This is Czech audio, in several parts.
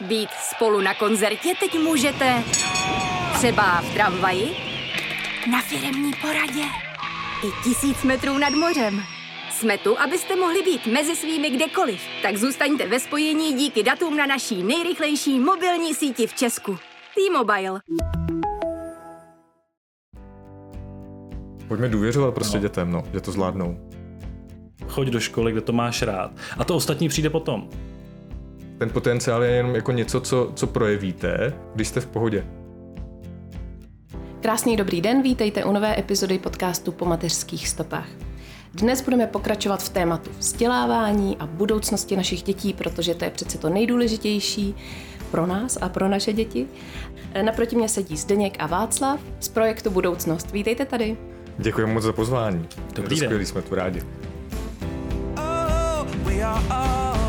Být spolu na koncertě teď můžete třeba v tramvaji, na firemní poradě i tisíc metrů nad mořem. Jsme tu, abyste mohli být mezi svými kdekoliv. Tak zůstaňte ve spojení díky datům na naší nejrychlejší mobilní síti v Česku. T-Mobile. Pojďme důvěřovat prostě no. dětem, no, že to zvládnou. Choď do školy, kde to máš rád. A to ostatní přijde potom. Ten potenciál je jenom jako něco, co, co projevíte, když jste v pohodě. Krásný dobrý den, vítejte u nové epizody podcastu Po mateřských stopách. Dnes budeme pokračovat v tématu vzdělávání a budoucnosti našich dětí, protože to je přece to nejdůležitější pro nás a pro naše děti. Naproti mě sedí Zdeněk a Václav z projektu Budoucnost. Vítejte tady. Děkuji moc za pozvání. Dobrý den. Skvělý, jsme tu rádi. Oh, we are all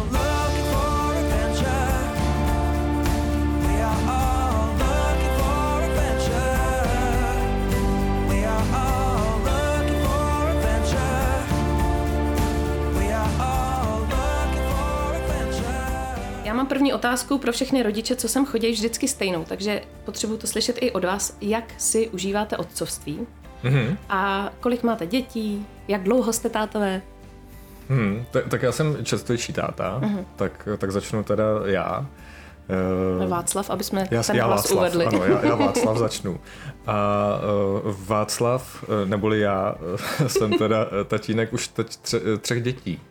mám první otázku pro všechny rodiče, co sem chodí vždycky stejnou, takže potřebuji to slyšet i od vás, jak si užíváte otcovství mm-hmm. a kolik máte dětí, jak dlouho jste tátové? Hmm, tak, tak já jsem častější táta, mm-hmm. tak, tak začnu teda já. Uh, Václav, aby jsme já, ten já hlas Václav, uvedli. Ano, já, já Václav začnu. A uh, Václav, neboli já, jsem teda tatínek už teď tře, třech dětí.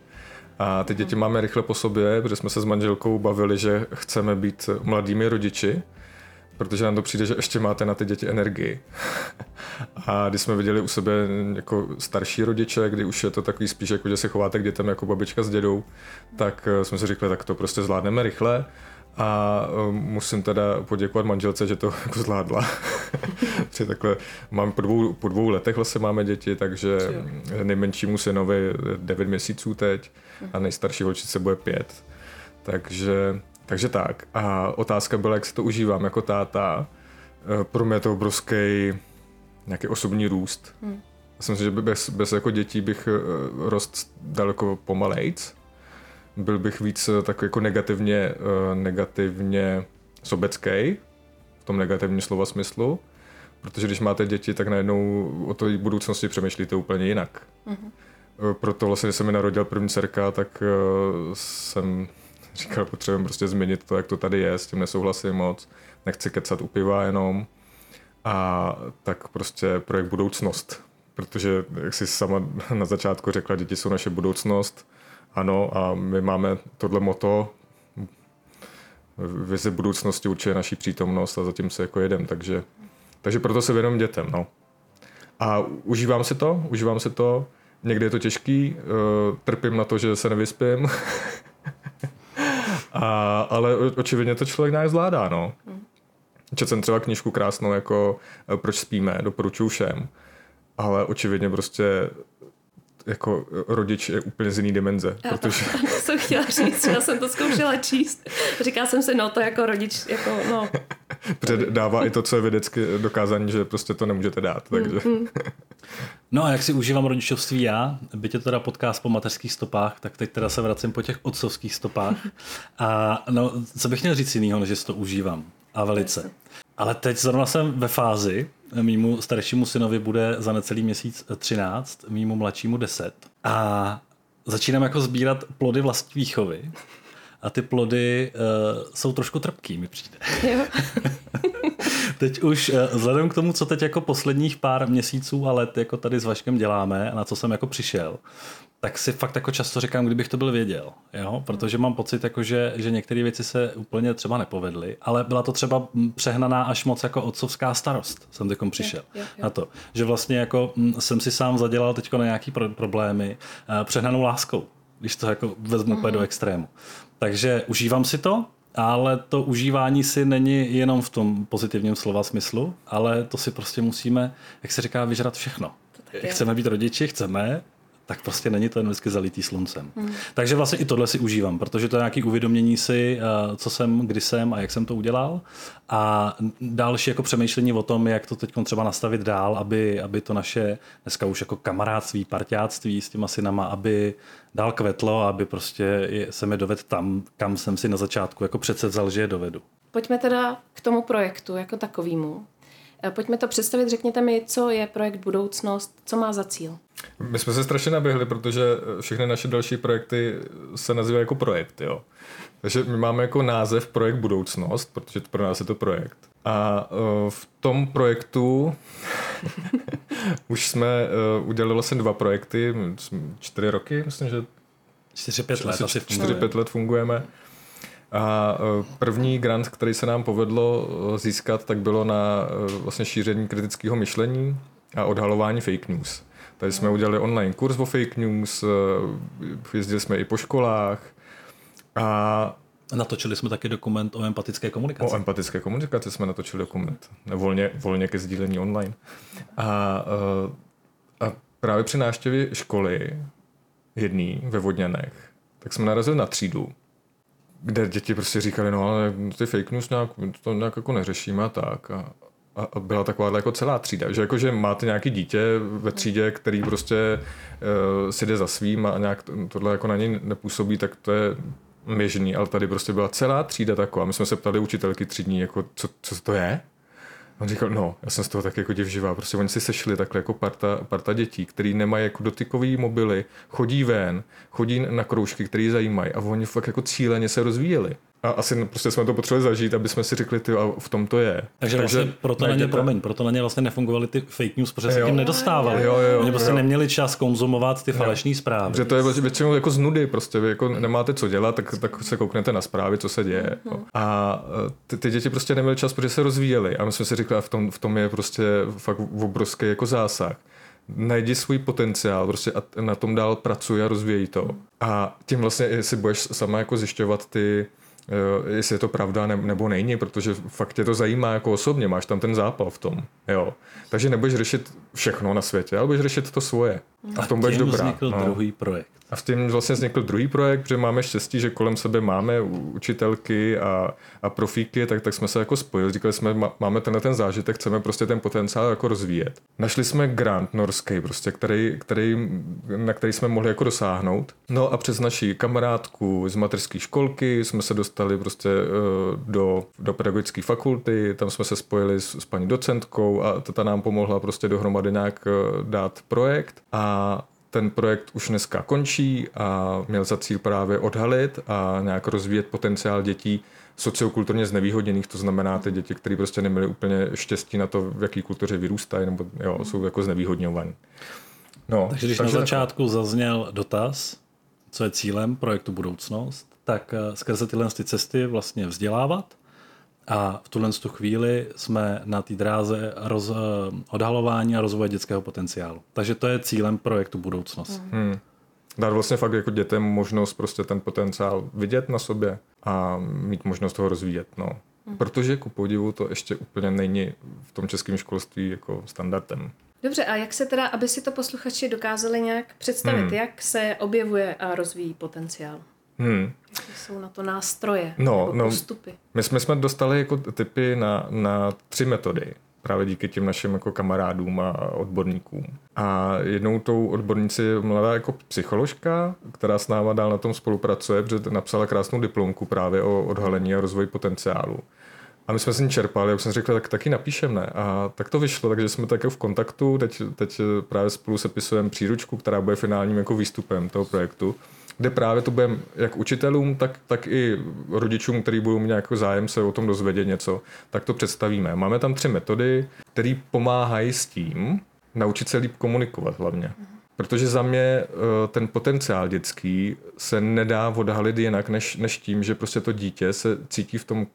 A ty děti máme rychle po sobě, protože jsme se s manželkou bavili, že chceme být mladými rodiči, protože nám to přijde, že ještě máte na ty děti energii. A když jsme viděli u sebe jako starší rodiče, kdy už je to takový spíš jako, že se chováte k dětem jako babička s dědou, tak eh, jsme si řekli, tak to prostě zvládneme rychle. A eh, musím teda poděkovat manželce, že to jako zvládla. takhle, mám po dvou, po dvou letech vlastně máme děti, takže nejmenšímu synovi 9 měsíců teď a nejstarší holčice bude pět. Takže, takže tak. A otázka byla, jak se to užívám jako táta. Eh, pro mě je to obrovský nějaký osobní růst. Hmm. Myslím si, že bez, bez jako dětí bych eh, rost daleko pomalejc. Byl bych víc eh, tak jako negativně, negativně sobecký, v tom negativním slova smyslu. Protože když máte děti, tak najednou o té budoucnosti přemýšlíte úplně jinak. hmm Eh, proto vlastně, když se mi narodil první dcerka, tak eh, jsem říkal, potřebujeme prostě změnit to, jak to tady je, s tím nesouhlasím moc, nechci kecat u piva jenom. A tak prostě projekt budoucnost, protože, jak jsi sama na začátku řekla, děti jsou naše budoucnost, ano, a my máme tohle moto, vize budoucnosti určuje naší přítomnost a zatím se jako jedem, takže, takže proto se věnujem dětem, no. A užívám si to, užívám si to, Někdy je to těžký, uh, trpím na to, že se nevyspím. A, ale očividně to člověk nějak zvládá, no. Četl jsem třeba knižku krásnou jako eh, Proč spíme, doporučuji všem. Ale očividně prostě jako rodič je úplně z jiný dimenze. Já protože... to, to jsem chtěla říct, já jsem to zkoušela číst. Říká jsem si, no to jako rodič, jako no. Protože dává i to, co je vědecky dokázané, že prostě to nemůžete dát. Takže. Mm-hmm. No a jak si užívám rodičovství já, byť je to teda podcast po mateřských stopách, tak teď teda se vracím po těch otcovských stopách. A no, co bych měl říct jinýho, než že to užívám. A velice. Ale teď zrovna jsem ve fázi, mýmu staršímu synovi bude za necelý měsíc 13, mýmu mladšímu 10. A začínám jako sbírat plody vlastní výchovy. A ty plody uh, jsou trošku trpký, mi přijde. teď už uh, vzhledem k tomu, co teď jako posledních pár měsíců a let jako tady s Vaškem děláme a na co jsem jako přišel, tak si fakt jako často říkám, kdybych to byl věděl, jo? protože mám pocit, jako že, že některé věci se úplně třeba nepovedly, ale byla to třeba přehnaná až moc jako otcovská starost, jsem teď přišel jo, jo, jo. na to, že vlastně jako jsem si sám zadělal teď na nějaký pro- problémy uh, přehnanou láskou, když to jako vezmu mm-hmm. do extrému. Takže užívám si to, ale to užívání si není jenom v tom pozitivním slova smyslu, ale to si prostě musíme, jak se říká, vyžrat všechno. Chceme být rodiči, chceme, tak prostě není to jen vždycky zalitý sluncem. Hmm. Takže vlastně i tohle si užívám, protože to je nějaké uvědomění si, eh, co jsem, kdy jsem a jak jsem to udělal. A další jako přemýšlení o tom, jak to teď třeba nastavit dál, aby, aby to naše dneska už jako kamarádství, partiáctví s těma synama, aby dál kvetlo, aby prostě se mi doved tam, kam jsem si na začátku jako přece vzal, že je dovedu. Pojďme teda k tomu projektu jako takovému. Eh, pojďme to představit, řekněte mi, co je projekt Budoucnost, co má za cíl. My jsme se strašně naběhli, protože všechny naše další projekty se nazývají jako projekt, jo. Takže my máme jako název projekt Budoucnost, protože pro nás je to projekt. A v tom projektu už jsme udělali vlastně dva projekty, čtyři roky, myslím, že 4-5 let asi 4-5 let fungujeme. A e, první grant, který se nám povedlo e, získat, tak bylo na e, vlastně šíření kritického myšlení a odhalování fake news. Tady jsme udělali online kurz o fake news, jezdili jsme i po školách a Natočili jsme taky dokument o empatické komunikaci. O empatické komunikaci jsme natočili dokument. Volně, volně ke sdílení online. A, a právě při návštěvě školy jedný ve Vodňanech, tak jsme narazili na třídu, kde děti prostě říkali, no ale ty fake news nějak, to nějak jako neřešíme tak. A, a byla taková jako celá třída, že jako, že máte nějaký dítě ve třídě, který prostě uh, si jde za svým a nějak tohle jako na něj nepůsobí, tak to je běžný, ale tady prostě byla celá třída taková. My jsme se ptali učitelky třídní, jako co, co to je? On říkal, no, já jsem z toho tak jako divživá. Prostě oni si sešli takhle jako parta, parta dětí, který nemají jako dotykový mobily, chodí ven, chodí na kroužky, které zajímají a oni fakt jako cíleně se rozvíjeli. A asi prostě jsme to potřebovali zažít, aby jsme si řekli, ty, a v tom to je. Takže, Takže vlastně proto na ně, promiň, proto na ně vlastně nefungovaly ty fake news, protože se tím nedostávali. Jo, jo, Oni prostě jo. neměli čas konzumovat ty falešné zprávy. Protože to je většinou jako z nudy, prostě vy jako nemáte co dělat, tak, tak se kouknete na zprávy, co se děje. Mm-hmm. A e, ty, ty, děti prostě neměly čas, protože se rozvíjeli. A my jsme si řekli, a v tom, v tom je prostě fakt obrovský jako zásah najdi svůj potenciál prostě a na tom dál pracuj a rozvíjí to. A tím vlastně si budeš sama jako zjišťovat ty, jestli je to pravda nebo není, protože fakt tě to zajímá jako osobně, máš tam ten zápal v tom. Jo. Takže nebudeš řešit všechno na světě, ale budeš řešit to svoje. A v tom budeš dobrá. vznikl no. druhý projekt. A v tím vlastně vznikl druhý projekt, protože máme štěstí, že kolem sebe máme učitelky a, a profíky, tak, tak jsme se jako spojili. Říkali jsme, máme tenhle ten zážitek, chceme prostě ten potenciál jako rozvíjet. Našli jsme grant norský, prostě, který, který, na který jsme mohli jako dosáhnout. No a přes naší kamarádku z materské školky jsme se dostali prostě uh, do, do pedagogické fakulty, tam jsme se spojili s, s paní docentkou a ta nám pomohla prostě dohromady nějak uh, dát projekt a ten projekt už dneska končí a měl za cíl právě odhalit a nějak rozvíjet potenciál dětí sociokulturně znevýhodněných, to znamená ty děti, které prostě neměly úplně štěstí na to, v jaký kultuře vyrůstají, nebo jo, jsou jako znevýhodňované. No, takže když takže na začátku tak... zazněl dotaz, co je cílem projektu Budoucnost, tak eh, skrze tyhle ty cesty vlastně vzdělávat, a v tuhle tu chvíli jsme na té dráze roz, odhalování a rozvoje dětského potenciálu. Takže to je cílem projektu Budoucnost. Hmm. Dát vlastně fakt jako dětem možnost prostě ten potenciál vidět na sobě a mít možnost ho rozvíjet. No. Hmm. Protože ku podivu to ještě úplně není v tom českém školství jako standardem. Dobře, a jak se teda, aby si to posluchači dokázali nějak představit, hmm. jak se objevuje a rozvíjí potenciál? Hmm. Jsou na to nástroje no, no, postupy? My jsme, jsme dostali jako typy na, na tři metody právě díky těm našim jako kamarádům a odborníkům. A jednou tou odbornici je mladá jako psycholožka, která s náma dál na tom spolupracuje, protože napsala krásnou diplomku právě o odhalení a rozvoji potenciálu. A my jsme si ní čerpali, jak jsem řekl, tak taky napíšeme. A tak to vyšlo, takže jsme také v kontaktu. Teď, teď právě spolu sepisujeme příručku, která bude finálním jako výstupem toho projektu kde právě to budeme jak učitelům, tak, tak i rodičům, kteří budou mít nějaký zájem se o tom dozvědět něco, tak to představíme. Máme tam tři metody, které pomáhají s tím naučit se líp komunikovat hlavně. Protože za mě eh, ten potenciál dětský se nedá odhalit jinak, než, než tím, že prostě to dítě se cítí v tom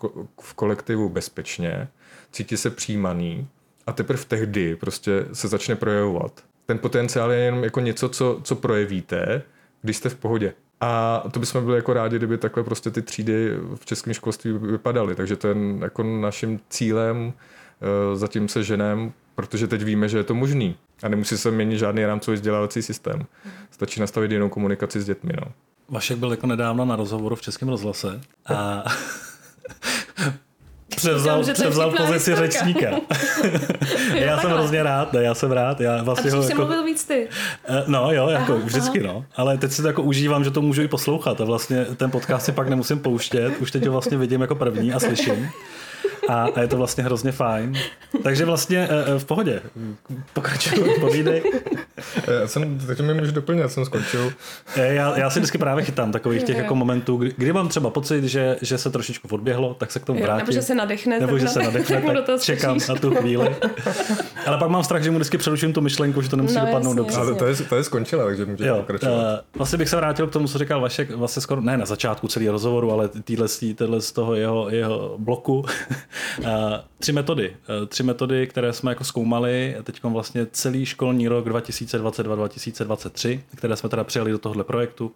v kolektivu bezpečně, cítí se přijímaný a teprve tehdy prostě se začne projevovat. Ten potenciál je jenom jako něco, co, co projevíte, když jste v pohodě. A to bychom byli jako rádi, kdyby takhle prostě ty třídy v českém školství vypadaly. Takže to je jako naším cílem, eh, zatím se ženem, protože teď víme, že je to možný. A nemusí se měnit žádný rámcový vzdělávací systém. Stačí nastavit jinou komunikaci s dětmi. No. Vašek byl jako nedávno na rozhovoru v Českém rozhlase a převzal, Říkám, převzal pozici historka. řečníka. já jsem hrozně rád, ne, já jsem rád. Já A vlastně dřív ho jsi jako, mluvil víc ty. Eh, No jo, jako Aha, vždycky no. Ale teď si to jako užívám, že to můžu i poslouchat a vlastně ten podcast si pak nemusím pouštět. Už teď ho vlastně vidím jako první a slyším. A, a je to vlastně hrozně fajn. Takže vlastně eh, eh, v pohodě. Pokračuju, povídej. Eh, Já jsem, takže mi můžu doplnit, já jsem skončil. Eh, Já, já si vždycky právě chytám takových těch jako momentů, kdy, kdy mám třeba pocit, že, že se trošičku odběhlo, tak se k tomu vrátím. nebo že se nadechne, Nebo že se nadechne, tak tak čekám na tu chvíli. Ale pak mám strach, že mu vždycky přeruším tu myšlenku, že to nemusí No, dopadnout jasně. dobře. Ale to je, to je skončila, takže můžete Jo, pokračovat. uh, vlastně bych se vrátil k tomu, co říkal Vašek, vlastně skoro, ne na začátku celého rozhovoru, ale týhle, týhle z toho jeho, jeho bloku. uh, tři metody. Uh, tři metody, které jsme jako zkoumali teď vlastně celý školní rok 2022-2023, které jsme teda přijali do tohohle projektu.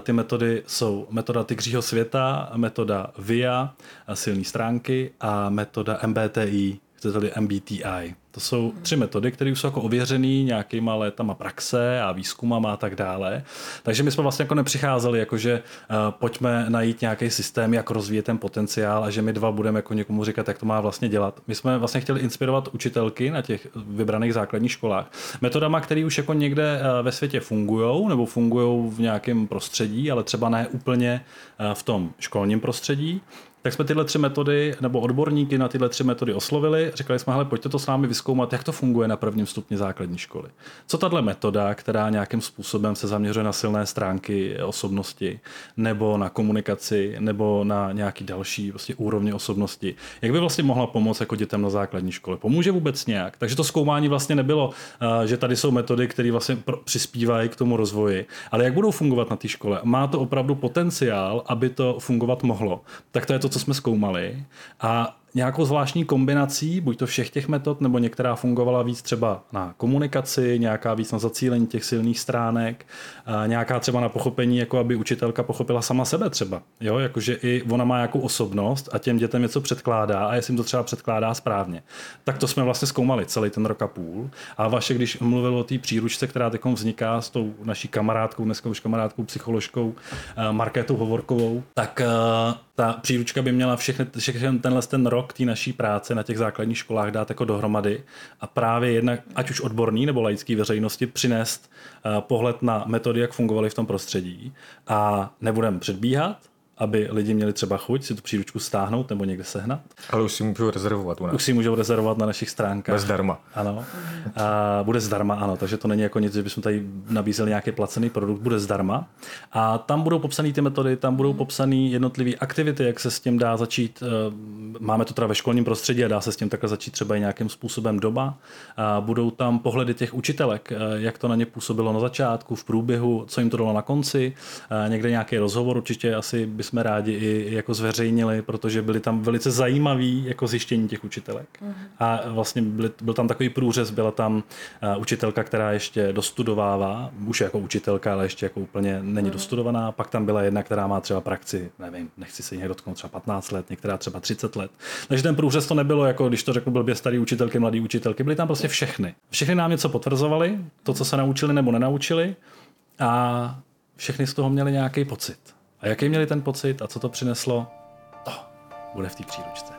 Ty metody jsou metoda Tygřího světa, metoda VIA, silné stránky a metoda MBTI, chcete-li MBTI. To jsou tři metody, které jsou jako ověřené nějakýma létama praxe a výzkumama a tak dále. Takže my jsme vlastně jako nepřicházeli, jako že uh, pojďme najít nějaký systém, jak rozvíjet ten potenciál a že my dva budeme jako někomu říkat, jak to má vlastně dělat. My jsme vlastně chtěli inspirovat učitelky na těch vybraných základních školách metodama, které už jako někde uh, ve světě fungují nebo fungují v nějakém prostředí, ale třeba ne úplně uh, v tom školním prostředí. Tak jsme tyhle tři metody, nebo odborníky na tyhle tři metody oslovili. Říkali jsme, hele, pojďte to s námi vyzkoumat, jak to funguje na prvním stupni základní školy. Co tahle metoda, která nějakým způsobem se zaměřuje na silné stránky osobnosti, nebo na komunikaci, nebo na nějaký další prostě úrovně osobnosti, jak by vlastně mohla pomoct jako dětem na základní škole? Pomůže vůbec nějak? Takže to zkoumání vlastně nebylo, eh, že tady jsou metody, které vlastně přispívají k tomu rozvoji, ale jak budou fungovat na té škole? Má to opravdu potenciál, aby to fungovat mohlo? Tak to je to, co jsme zkoumali. A nějakou zvláštní kombinací, buď to všech těch metod, nebo některá fungovala víc třeba na komunikaci, nějaká víc na zacílení těch silných stránek, nějaká třeba na pochopení, jako aby učitelka pochopila sama sebe třeba. Jo, jakože i ona má nějakou osobnost a těm dětem něco předkládá a jestli jim to třeba předkládá správně. Tak to jsme vlastně zkoumali celý ten rok a půl. A vaše, když mluvil o té příručce, která teď vzniká s tou naší kamarádkou, dneska už kamarádkou, psycholožkou eh, Markétou Hovorkovou, tak eh, ta příručka by měla všechny, všechny tenhle ten rok té naší práce na těch základních školách dát jako dohromady a právě jednak, ať už odborný nebo laický veřejnosti, přinést uh, pohled na metody, jak fungovaly v tom prostředí. A nebudem předbíhat, aby lidi měli třeba chuť si tu příručku stáhnout nebo někde sehnat. Ale už si můžu rezervovat u nás. Už si můžou rezervovat na našich stránkách. Bezdarma. Ano. A bude zdarma, ano, takže to není jako nic, že bychom tady nabízeli nějaký placený produkt, bude zdarma. A tam budou popsané ty metody, tam budou popsané jednotlivé aktivity, jak se s tím dá začít. eh, Máme to teda ve školním prostředí a dá se s tím takhle začít třeba i nějakým způsobem doma. A budou tam pohledy těch učitelek, eh, jak to na ně působilo na začátku, v průběhu, co jim to dalo na konci. Eh, Někde nějaký rozhovor určitě asi bychom rádi i jako zveřejnili, protože byly tam velice zajímavý jako zjištění těch učitelek. A vlastně byl, byl tam takový průřez, byla tam uh, učitelka, která ještě dostudovává, už jako učitelka, ale ještě jako úplně není dostudovaná. Pak tam byla jedna, která má třeba praxi, nevím, nechci se jí dotknout, třeba 15 let, některá třeba 30 let. Takže ten průřez to nebylo jako, když to řeknu blbě, starý učitelky, mladý učitelky, byly tam prostě všechny. Všechny nám něco potvrzovali, to, co se naučili nebo nenaučili a všechny z toho měli nějaký pocit. A jaký měli ten pocit a co to přineslo, to bude v té příručce.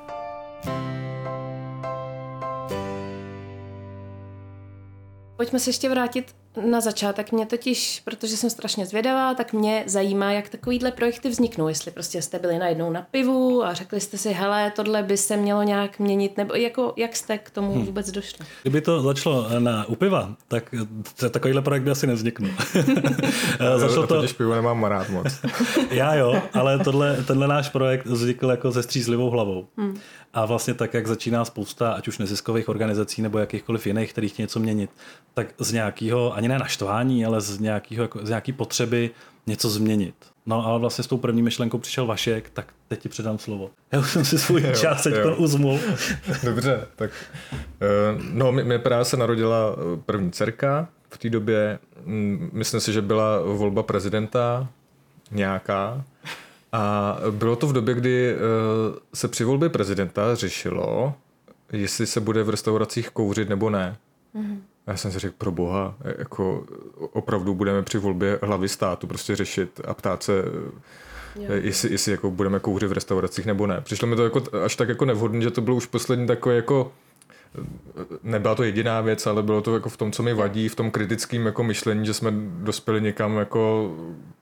Pojďme se ještě vrátit na začátek. Mě totiž, protože jsem strašně zvědavá, tak mě zajímá, jak takovýhle projekty vzniknou. Jestli prostě jste byli najednou na pivu a řekli jste si, hele, tohle by se mělo nějak měnit, nebo jako, jak jste k tomu Hmm. vůbec došli? Kdyby to začalo na u piva, tak t- takovýhle projekt by asi nevzniknul. Začalo to... to, Totiž pivo nemám rád moc. já jo, ale tohle, tenhle náš projekt vznikl jako se střízlivou hlavou. Hmm. A vlastně tak, jak začíná spousta, ať už neziskových organizací nebo jakýchkoliv jiných, který chtějí něco měnit, tak z nějakého, ani ne naštvání, ale z, nějakého, jako, z nějaký potřeby něco změnit. No ale vlastně s tou první myšlenkou přišel Vašek, tak teď ti předám slovo. Já už jsem si svůj Jo, čas teď uzmul. Dobře, tak eh, no, mě, mě právě se narodila eh, první dcerka v té době. mm, Myslím si, že byla volba prezidenta nějaká. A bylo to v době, kdy eh, se při volbě prezidenta řešilo, jestli se bude v restauracích kouřit nebo ne. A já jsem si řekl, pro boha, jako opravdu budeme při volbě hlavy státu prostě řešit a ptát se, jo. jestli, jestli jako budeme kouřit v restauracích nebo ne. Přišlo mi to jako, až tak jako nevhodné, že to bylo už poslední takové jako nebyla to jediná věc, ale bylo to jako v tom, co mi vadí, v tom kritickém jako myšlení, že jsme dospěli někam, jako,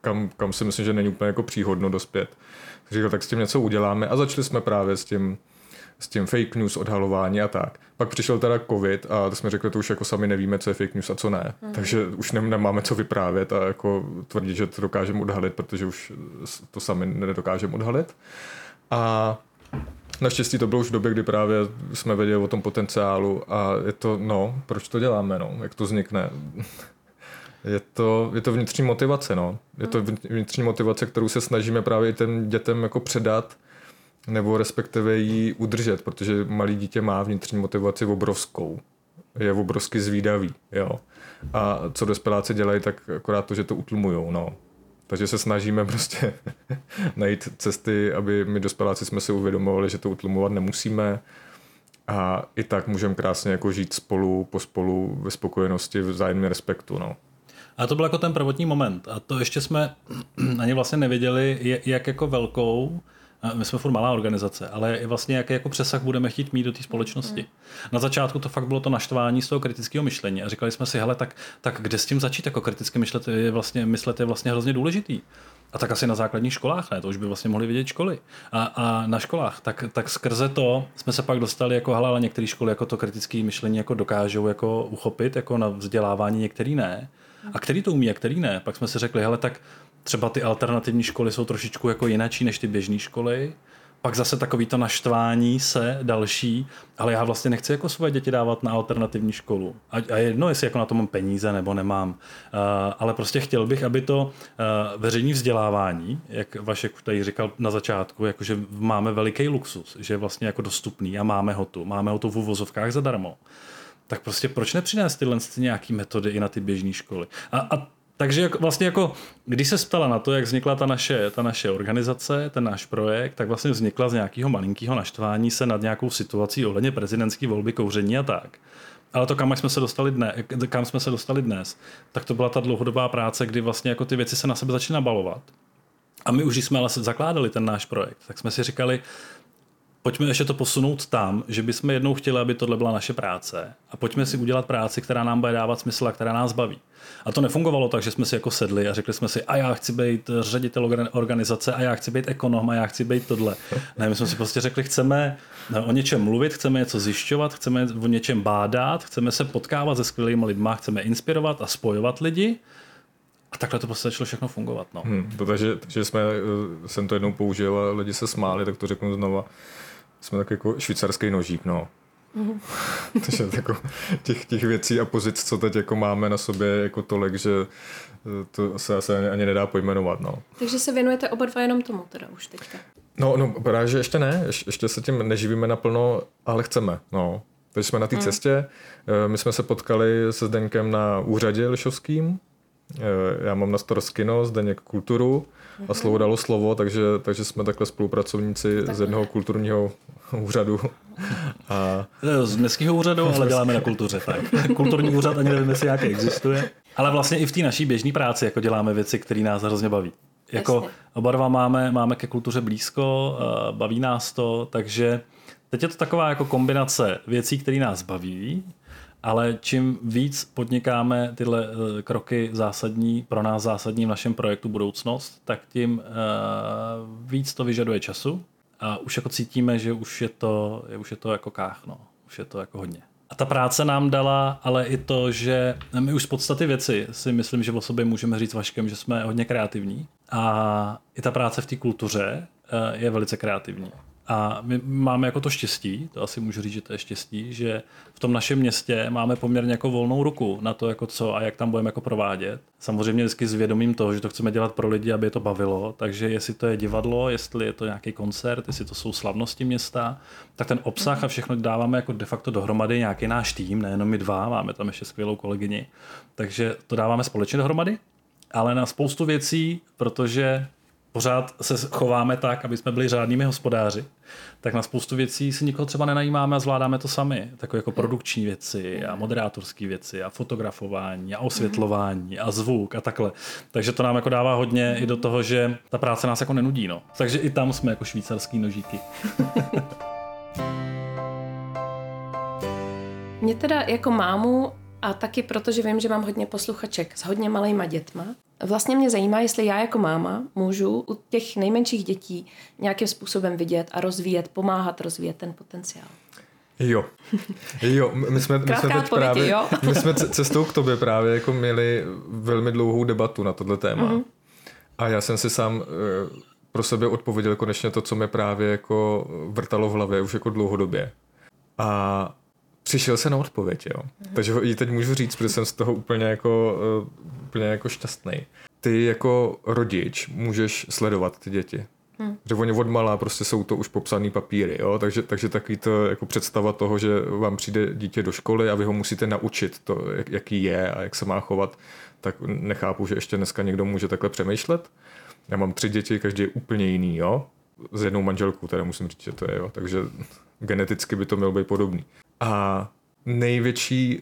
kam, kam si myslím, že není úplně jako příhodno dospět. Říkal, tak s tím něco uděláme a začali jsme právě s tím, s tím fake news, odhalování a tak. Pak přišel teda covid a to jsme řekli, to už jako sami nevíme, co je fake news a co ne. Mm. Takže už nemáme co vyprávět a jako tvrdit, že to dokážeme odhalit, protože už to sami nedokážeme odhalit. A Naštěstí to bylo už v době, kdy právě jsme věděli o tom potenciálu a je to, no, proč to děláme, no, jak to vznikne. Je to, je to vnitřní motivace, no. Je to vnitřní motivace, kterou se snažíme právě těm dětem jako předat, nebo respektive ji udržet, protože malý dítě má vnitřní motivaci obrovskou. Je obrovsky zvídavý, jo. A co dospěláci dělají, tak akorát to, že to utlumujou, no. Takže se snažíme prostě najít cesty, aby my dospěláci jsme si uvědomovali, že to utlumovat nemusíme a i tak můžeme krásně jako žít spolu, pospolu ve spokojenosti, v zájemném respektu. No. A to byl jako ten prvotní moment. A to ještě jsme ani vlastně nevěděli, jak jako velkou my jsme furt malá organizace, ale vlastně jaký jako přesah budeme chtít mít do té společnosti. Hmm. Na začátku to fakt bylo to naštvání z toho kritického myšlení a říkali jsme si, hele, tak, tak kde s tím začít, jako kriticky myslet je vlastně, myslet je vlastně hrozně důležitý. A tak asi na základních školách, ne? To už by vlastně mohli vidět školy. A, a na školách, tak, tak skrze to jsme se pak dostali jako, hele, ale některé školy jako to kritické myšlení jako dokážou jako uchopit, jako na vzdělávání, některý ne. A který to umí a který ne. Pak jsme si řekli, hele, tak třeba ty alternativní školy jsou trošičku jako jináčí než ty běžné školy. Pak zase takový to naštvání se další, ale já vlastně nechci jako svoje děti dávat na alternativní školu. A, a jedno, jestli jako na to mám peníze nebo nemám. Uh, ale prostě chtěl bych, aby to uh, veřejné vzdělávání, jak Vašek tady říkal na začátku, jakože máme veliký luxus, že je vlastně jako dostupný a máme ho tu. Máme ho tu v uvozovkách zadarmo tak prostě proč nepřinést tyhle nějaký metody i na ty běžné školy? A, a takže jak, vlastně jako, když se ptala na to, jak vznikla ta naše, ta naše organizace, ten náš projekt, tak vlastně vznikla z nějakého malinkého naštvání se nad nějakou situací ohledně prezidentské volby, kouření a tak. Ale to, kam jsme se dostali dnes, kam jsme se dostali dnes, tak to byla ta dlouhodobá práce, kdy vlastně jako ty věci se na sebe začínaly nabalovat. A my už jsme ale zakládali ten náš projekt, tak jsme si říkali, pojďme ještě to posunout tam, že bychom jednou chtěli, aby tohle byla naše práce a pojďme si udělat práci, která nám bude dávat smysl a která nás baví. A to nefungovalo tak, že jsme si jako sedli a řekli jsme si, a já chci být ředitel organizace, a já chci být ekonom, a já chci být tohle. Ne, my jsme si prostě řekli, chceme o něčem mluvit, chceme něco zjišťovat, chceme o něčem bádat, chceme se potkávat se skvělými lidmi, chceme inspirovat a spojovat lidi. A takhle to prostě začalo všechno fungovat. No. Hmm, protože, takže jsme, eh, jsem to jednou použil a lidi se smáli, tak to řeknu znova jsme tak jako švýcarský nožík, no. Takže jako těch, těch věcí a pozic, co teď jako máme na sobě jako tolik, že eh, to se asi ani nedá pojmenovat, no. Takže se věnujete oba dva jenom tomu teda už teďka. No, no právě, že ještě ne, Ješ, ještě se tím neživíme naplno, ale chceme, no. Takže jsme na té mm. cestě, eh, my jsme se potkali se Zdenkem na úřadě Lišovským, eh, já mám na starost kino, Zdeněk kulturu, a slovo dalo slovo, takže, takže jsme takhle spolupracovníci tak. z jednoho kulturního úřadu. A... Z městského úřadu, ale děláme na kultuře. Tak. Kulturní úřad ani nevím, jestli nějaký existuje. Ale vlastně i v té naší běžné práci jako děláme věci, které nás hrozně baví. Jako oba dva máme, máme ke kultuře blízko, baví nás to, takže teď je to taková jako kombinace věcí, které nás baví, ale čím víc podnikáme tyhle uh, kroky zásadní, pro nás zásadní v našem projektu budoucnost, tak tím víc to vyžaduje času a už jako cítíme, že už je to, už je to jako kách, no. už je to jako hodně. A ta práce nám dala ale i to, že my už z podstaty věci si myslím, že o sobě můžeme říct Vaškem, že jsme hodně kreativní. A i ta práce v té kultuře uh, je velice kreativní. A my máme jako to štěstí, to asi můžu říct, že to je štěstí, že v tom našem městě máme poměrně jako volnou ruku na to, jako co a jak tam budeme jako provádět. Samozřejmě vždycky s vědomím toho, že to chceme dělat pro lidi, aby je to bavilo, takže jestli to je divadlo, jestli je to nějaký koncert, jestli to jsou slavnosti města, tak ten obsah a všechno dáváme jako de facto dohromady nějaký náš tým, nejenom my dva, máme tam ještě skvělou kolegyni, takže to dáváme společně dohromady, ale na spoustu věcí, protože pořád se chováme tak, aby jsme byli řádnými hospodáři, tak na spoustu věcí si nikoho třeba nenajímáme a zvládáme to sami. Takové jako produkční věci a moderátorské věci a fotografování a osvětlování a zvuk a takhle. Takže to nám jako dává hodně i do toho, že ta práce nás jako nenudí. No. Takže i tam jsme jako švýcarský nožíky. Mě teda jako mámu a taky proto, že vím, že mám hodně posluchaček s hodně malejma dětma, vlastně mě zajímá, jestli já jako máma můžu u těch nejmenších dětí nějakým způsobem vidět a rozvíjet, pomáhat rozvíjet ten potenciál. Jo. Jo, my jsme, my jsme teď právě, jo. my jsme cestou k tobě právě jako měli velmi dlouhou debatu na tohle téma. Mm-hmm. A já jsem si sám eh, pro sebe odpověděl konečně to, co mě právě jako vrtalo v hlavě už jako dlouhodobě. A přišel se na odpověď, jo. Mm-hmm. Takže ji teď můžu říct, protože jsem z toho úplně jako, uh, úplně jako šťastný. Ty jako rodič můžeš sledovat ty děti. Hmm. Že oni od malá prostě jsou to už popsané papíry, jo? Takže, takže takový to jako představa toho, že vám přijde dítě do školy a vy ho musíte naučit to, jak, jaký je a jak se má chovat, tak nechápu, že ještě dneska někdo může takhle přemýšlet. Já mám tři děti, každý je úplně jiný, jo? S jednou manželkou, teda musím říct, že to je, jo? Takže geneticky by to mělo být podobný. A největší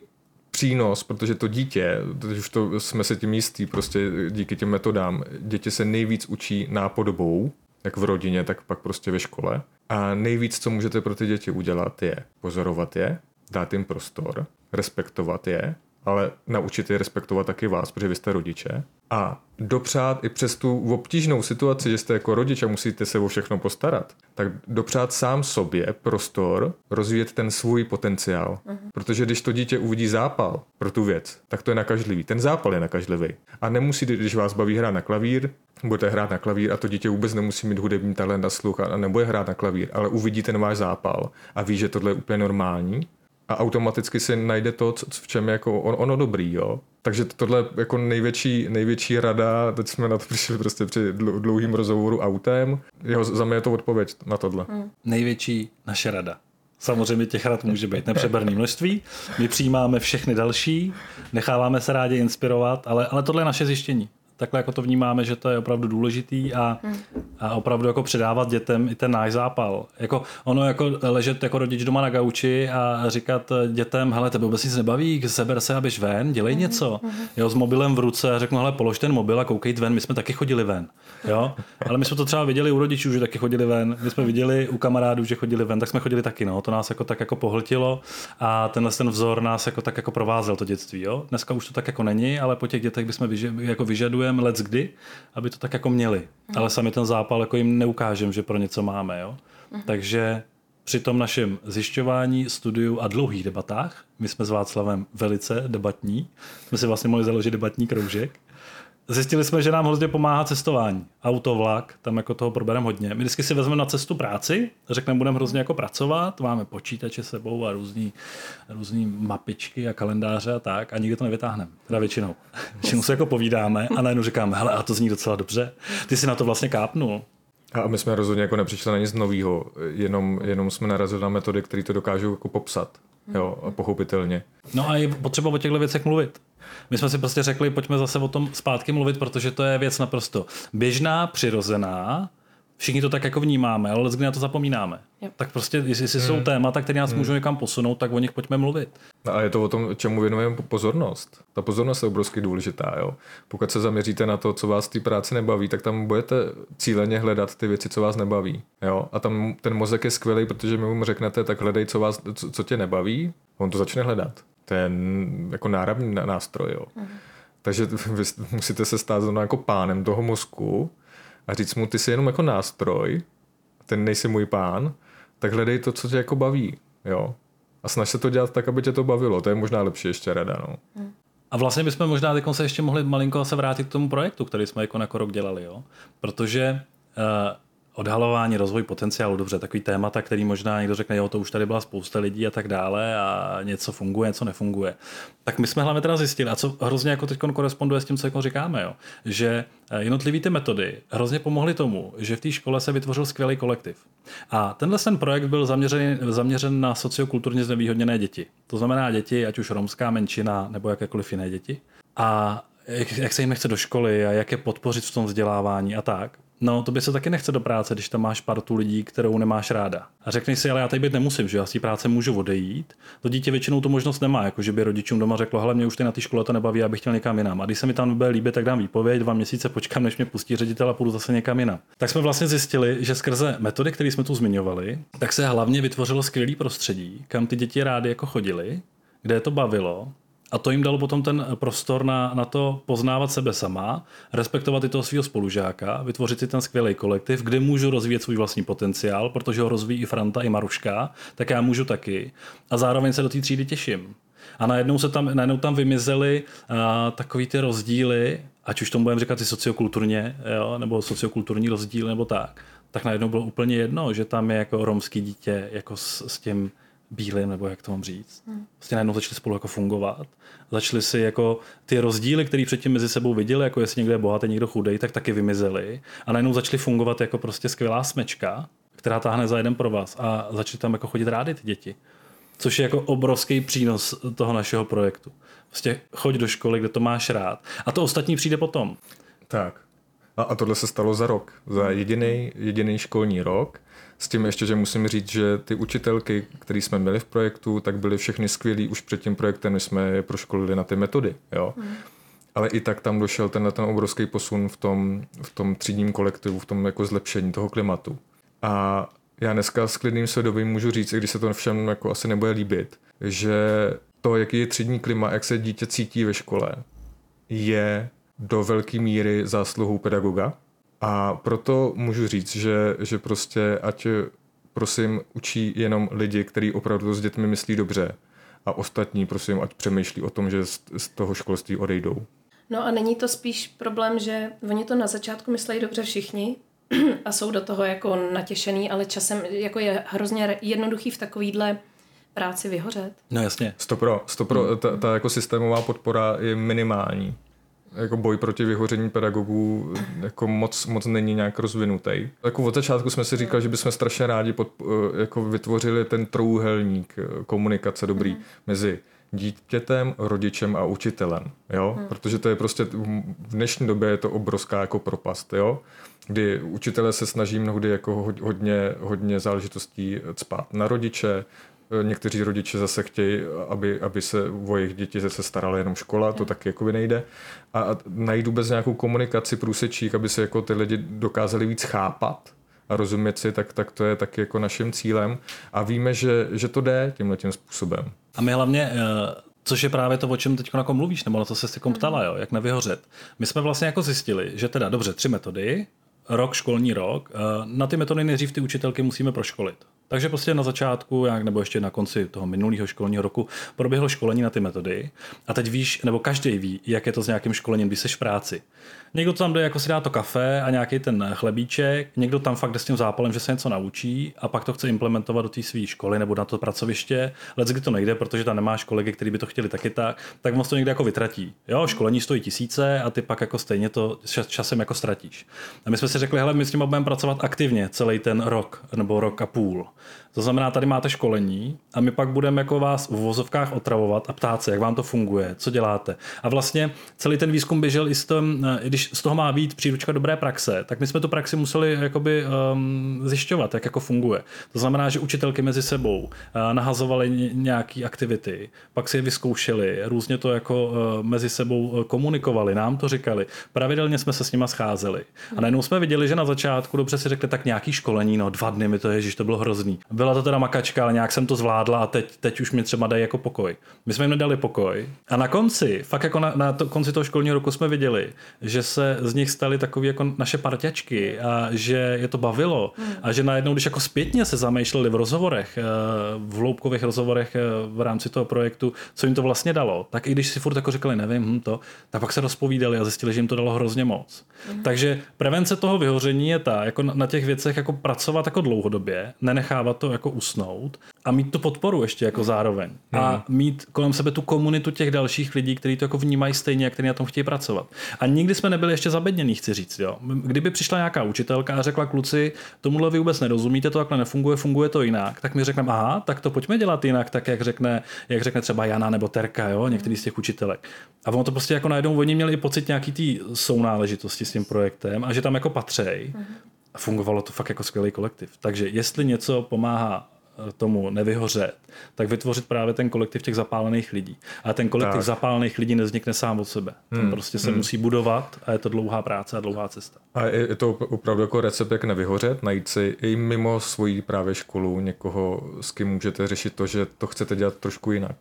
přínos, protože to dítě, teď už to jsme se tím jistí, prostě díky těm metodám, děti se nejvíc učí nápodobou, jak v rodině, tak pak prostě ve škole. A nejvíc, co můžete pro ty děti udělat, je pozorovat je, dát jim prostor, respektovat je, ale naučit je respektovat taky vás, protože vy jste rodiče. A dopřát i přes tu obtížnou situaci, že jste jako rodič a musíte se o všechno postarat, tak dopřát sám sobě prostor rozvíjet ten svůj potenciál. Uh-huh. Protože když to dítě uvidí zápal pro tu věc, tak to je nakažlivý. Ten zápal je nakažlivý. A nemusí, když vás baví hrát na klavír, budete hrát na klavír a to dítě vůbec nemusí mít hudební talent a sluch a nebude hrát na klavír, ale uvidí ten váš zápal a ví, že tohle je úplně normální a automaticky si najde to, v čem je jako on, ono dobrý, jo. Takže tohle je jako největší, největší rada, teď jsme na to přišli prostě při dlouhým rozhovoru autem, jeho, za mě je to odpověď na tohle. Hmm. Největší naše rada. Samozřejmě těch rad může být nepřeberné množství. My přijímáme všechny další, necháváme se rádi inspirovat, ale, ale tohle je naše zjištění takhle jako to vnímáme, že to je opravdu důležitý a, hmm. a opravdu jako předávat dětem i ten náš zápal. Jako ono jako ležet jako rodič doma na gauči a říkat dětem, hele, tebe vůbec nic nebaví, seber se a běž ven, dělej hmm. něco. Hmm. Jo, s mobilem v ruce a řeknu, hele, polož ten mobil a koukej ven, my jsme taky chodili ven. Jo? Ale my jsme to třeba viděli u rodičů, že taky chodili ven, my jsme viděli u kamarádů, že chodili ven, tak jsme chodili taky, no. To nás jako tak jako pohltilo a tenhle ten vzor nás jako tak jako provázel to dětství, jo. Dneska už to tak jako není, ale po těch dětech bychom vyže, jako vyžadujeme let kdy, aby to tak jako měli. Ale sami ten zápal jako jim neukážeme, že pro něco máme, jo. Takže při tom našem zjišťování, studiu a dlouhých debatách, my jsme s Václavem velice debatní, jsme si vlastně mohli založit debatní kroužek, Zjistili jsme, že nám hrozně pomáhá cestování. Auto, vlak, tam jako toho probereme hodně. My vždycky si vezmeme na cestu práci, řekneme, budeme hrozně jako pracovat, máme počítače sebou a různý, různý mapičky a kalendáře a tak a nikdy to nevytáhneme. Teda většinou. Většinou se jako povídáme a najednou říkáme, hele, a to zní docela dobře. Ty si na to vlastně kápnul. A my jsme rozhodně jako nepřišli na nic nového, jenom, jenom jsme narazili na metody, které to dokážou jako popsat. Jo, a pochopitelně. No a je potřeba o těchto věcech mluvit. My jsme si prostě řekli, pojďme zase o tom zpátky mluvit, protože to je věc naprosto běžná, přirozená, všichni to tak jako vnímáme, ale kdy na to zapomínáme. Yep. Tak prostě, jestli hmm. jsou témata, které nás hmm. můžou někam posunout, tak o nich pojďme mluvit. A je to o tom, čemu věnujeme pozornost. Ta pozornost je obrovsky důležitá. Jo? Pokud se zaměříte na to, co vás v té práci nebaví, tak tam budete cíleně hledat ty věci, co vás nebaví. Jo? A tam ten mozek je skvělý, protože my mu řeknete, tak hledej, co, vás, co, co tě nebaví, on to začne hledat. To je jako náravný nástroj. Jo? Hmm. Takže vy musíte se stát jako pánem toho mozku a říct mu, ty jsi jenom jako nástroj, ten nejsi můj pán, tak hledej to, co tě jako baví, jo. A snaž se to dělat tak, aby tě to bavilo. To je možná lepší ještě rada, no. Hmm. A vlastně bychom možná teď se ještě mohli malinko se vrátit k tomu projektu, který jsme jako na rok dělali, jo. Protože uh, odhalování, rozvoj potenciálu, dobře, takový témata, který možná někdo řekne, jo, to už tady byla spousta lidí a tak dále a něco funguje, něco nefunguje. Tak my jsme hlavně teda zjistili, a co hrozně jako teď koresponduje s tím, co jako říkáme, jo, že eh, jednotlivý ty metody hrozně pomohly tomu, že v té škole se vytvořil skvělý kolektiv. A tenhle ten projekt byl zaměřen, zaměřen na sociokulturně znevýhodněné děti. To znamená děti, ať už romská menšina nebo jakékoliv jiné děti. A jak, jak se jim nechce do školy a jak je podpořit v tom vzdělávání a tak. No, to by se taky nechce do práce, když tam máš partu lidí, kterou nemáš ráda. A řekneš si, ale já tady být nemusím, že já z té práce můžu odejít. To dítě většinou tu možnost nemá, jako že by rodičům doma řeklo, hele, mě už ty na té škole to nebaví, já bych chtěl někam jinam. A když se mi tam bude líbit, tak dám výpověď, dva měsíce počkám, než mě pustí ředitel a půjdu zase někam jinam. Tak jsme vlastně zjistili, že skrze metody, které jsme tu zmiňovali, tak se hlavně vytvořilo skvělé prostředí, kam ty děti rády jako chodili, kde je to bavilo, a to jim dalo potom ten prostor na, na to poznávat sebe sama, respektovat i toho svého spolužáka, vytvořit si ten skvělý kolektiv, kde můžu rozvíjet svůj vlastní potenciál, protože ho rozvíjí i Franta, i Maruška, tak já můžu taky. A zároveň se do té třídy těším. A najednou, se tam, najednou tam vymizely uh, takový ty rozdíly, ať už tomu budeme říkat i sociokulturně, jo, nebo sociokulturní rozdíly, nebo tak, tak najednou bylo úplně jedno, že tam je jako romský dítě jako s, s tím bílým, nebo jak to mám říct. Hmm. Vlastně najednou začali spolu jako fungovat. Začali si jako ty rozdíly, které předtím mezi sebou viděli, jako jestli někdo je bohatý, někdo chudej, tak taky vymizely. A najednou začali fungovat jako prostě skvělá smečka, která táhne za jeden pro vás a začali tam jako chodit rádi ty děti. Což je jako obrovský přínos toho našeho projektu. Prostě choď do školy, kde to máš rád. A to ostatní přijde potom. Tak. A, a tohle se stalo za rok. Za jediný, jediný školní rok s tím ještě, že musím říct, že ty učitelky, které jsme měli v projektu, tak byly všechny skvělí už před tím projektem, my jsme je proškolili na ty metody. Jo? Hmm. Ale i tak tam došel ten, ten obrovský posun v tom, v tom třídním kolektivu, v tom jako zlepšení toho klimatu. A já dneska s klidným svědomím můžu říct, i když se to všem jako asi nebude líbit, že to, jaký je třídní klima, jak se dítě cítí ve škole, je do velké míry zásluhou pedagoga, a proto můžu říct, že, že prostě ať prosím učí jenom lidi, kteří opravdu s dětmi myslí dobře a ostatní prosím, ať přemýšlí o tom, že z, z toho školství odejdou. No a není to spíš problém, že oni to na začátku myslí dobře všichni a jsou do toho jako natěšený, ale časem jako je hrozně jednoduchý v takovýhle práci vyhořet. No jasně. Stopro, stopro hmm. ta, ta jako systémová podpora je minimální jako boj proti vyhoření pedagogů jako moc, moc není nějak rozvinutý. Jako od začátku jsme si říkali, že bychom strašně rádi pod, jako vytvořili ten trouhelník eh, komunikace dobrý mm. mezi dítětem, rodičem a učitelem, jo? Hmm. Protože to je prostě, v dnešní době je to obrovská jako propast, jo? Kdy učitelé se snaží mnohdy jako hodně, hodně záležitostí cpat na rodiče, Eh, někteří rodiče zase chtějí, aby, aby se o jejich děti zase starala jenom škola, to taky jako by nejde. A, a najít vůbec nějakou komunikaci průsečík, aby se jako ty lidi dokázali víc chápat a rozumět si, tak, tak to je taky jako naším cílem. A víme, že, že to jde tímhle tím způsobem. A my hlavně eh, Což je právě to, o čem teď jako mluvíš, nebo na co se s ptala, jo, jak nevyhořet. My jsme vlastně jako zjistili, že teda dobře, tři metody, rok, školní rok, eh, na ty metody nejdřív ty učitelky musíme proškolit. Takže prostě na začátku, jak, nebo ještě na konci toho minulého školního roku, proběhlo školení na ty metody. A teď víš, nebo každý ví, jak je to s nějakým školením, když jsi v práci. Někdo tam jde jako si dá to kafe a nějaký ten chlebíček, někdo tam fakt jde s tím zápalem, že se něco naučí a pak to chce implementovat do té své školy nebo na to pracoviště. Let kdy to nejde, protože tam nemáš kolegy, kteří by to chtěli taky tak, tak moc to někde jako vytratí. Jo, školení stojí tisíce a ty pak jako stejně to časem jako ztratíš. A my jsme si řekli, hele, my s tím budeme pracovat aktivně celý ten rok nebo rok a půl. To znamená, tady máte školení a my pak budeme jako vás v vozovkách otravovat a ptát se, jak vám to funguje, co děláte. A vlastně celý ten výzkum běžel i s tom, i když z toho má být příručka dobré praxe, tak my jsme tu praxi museli jakoby um, zjišťovat, jak jako funguje. To znamená, že učitelky mezi sebou uh, nahazovaly nějaké aktivity, pak si je vyzkoušeli, různě to jako uh, mezi sebou uh, komunikovali, nám to říkali, pravidelně jsme se s nima scházeli. A najednou jsme viděli, že na začátku dobře si řekli, tak nějaký školení, no dva dny mi to je, že to bylo hrozný. Byla to teda makačka, ale nějak jsem to zvládla a teď, teď už mi třeba dají jako pokoj. My jsme jim nedali pokoj. A na konci, fakt jako na, na to, konci toho školního roku jsme viděli, že se z nich staly takové jako naše parťačky a že je to bavilo hmm. a že najednou, když jako zpětně se zamýšleli v rozhovorech, eh, v hloubkových rozhovorech eh, v rámci toho projektu, co jim to vlastně dalo, tak i když si furt jako řekli, nevím, hm, to, tak pak se rozpovídali a zjistili, že jim to dalo hrozně moc. Hmm. Takže prevence toho vyhoření je ta, jako na těch věcech jako pracovat jako dlouhodobě, nenechávat to jako usnout a mít tu podporu ještě jako zároveň. A mít kolem sebe tu komunitu těch dalších lidí, kteří to jako vnímají stejně, jak kteří na tom chtějí pracovat. A nikdy jsme nebyli ještě zabednění, chci říct. Jo. Kdyby přišla nějaká učitelka a řekla kluci, tomuhle vy vůbec nerozumíte, to takhle nefunguje, funguje to jinak, tak my řekneme, aha, tak to pojďme dělat jinak, tak jak řekne, jak řekne třeba Jana nebo Terka, jo, některý z těch učitelek. A ono to prostě jako najednou oni měli pocit nějaký tý sounáležitosti s tím projektem a že tam jako patřej. A fungovalo to fakt jako skvělý kolektiv. Takže jestli něco pomáhá tomu nevyhořet, tak vytvořit právě ten kolektiv těch zapálených lidí. A ten kolektiv Tak. zapálených lidí nevznikne sám od sebe. Ten prostě se musí budovat a je to dlouhá práce a dlouhá cesta. A je je to opravdu jako recept, jak nevyhořet, najít si i mimo svoji právě školu někoho, s kým můžete řešit to, že to chcete dělat trošku jinak.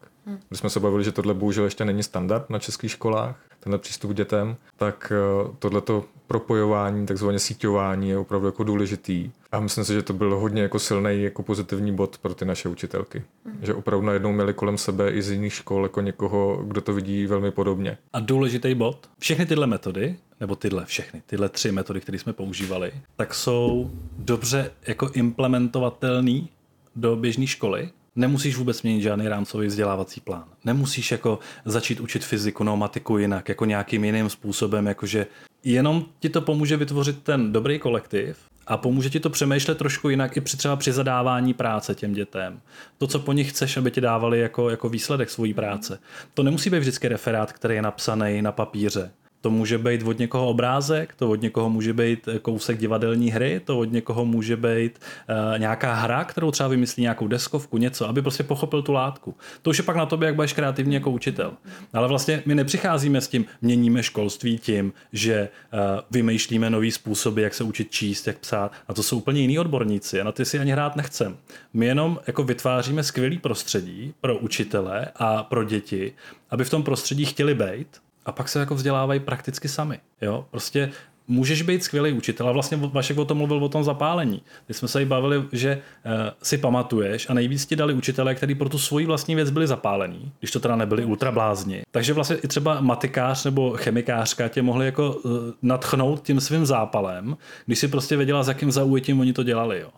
Když jsme se bavili, že tohle bohužel ještě není standard na českých školách, tenhle přístup k dětem, tak eh, tohleto propojování, takzvané síťování je opravdu jako důležitý. A myslím si, že to byl hodně jako silný jako pozitivní bod pro ty naše učitelky. Že opravdu najednou měli kolem sebe i z jiných škol jako někoho, kdo to vidí velmi podobně. A důležitý bod, všechny tyhle metody, nebo tyhle všechny, tyhle tři metody, které jsme používali, tak jsou dobře jako implementovatelný do běžné školy. Nemusíš vůbec měnit žádný rámcový vzdělávací plán. Nemusíš jako začít učit fyziku, pneumatiku jinak, jako nějakým jiným způsobem, jakože jenom ti to pomůže vytvořit ten dobrý kolektiv a pomůže ti to přemýšlet trošku jinak i při třeba při zadávání práce těm dětem. To, co po nich chceš, aby ti dávali jako, jako výsledek svojí práce. To nemusí být vždycky referát, který je napsaný na papíře. To může být od někoho obrázek, to od někoho může být kousek divadelní hry, to od někoho může být uh, nějaká hra, kterou třeba vymyslí nějakou deskovku, něco, aby prostě pochopil tu látku. To už je pak na tobě, jak budeš kreativní jako učitel. Ale vlastně my nepřicházíme s tím, měníme školství tím, že uh, vymýšlíme nový způsoby, jak se učit číst, jak psát. A to jsou úplně jiní odborníci a na ty si ani hrát nechcem. My jenom jako vytváříme skvělý prostředí pro učitele a pro děti, aby v tom prostředí chtěli být a pak se jako vzdělávají prakticky sami. Jo? Prostě můžeš být skvělý učitel a vlastně Vašek o tom mluvil o tom zapálení. My jsme se i bavili, že uh, si pamatuješ a nejvíc ti dali učitelé, kteří pro tu svoji vlastní věc byli zapálení, když to teda nebyli ultrablázni. Takže vlastně i třeba matikář nebo chemikářka tě mohli jako uh, natchnout tím svým zápalem, když si prostě věděla, s jakým zaujetím oni to dělali. Jo.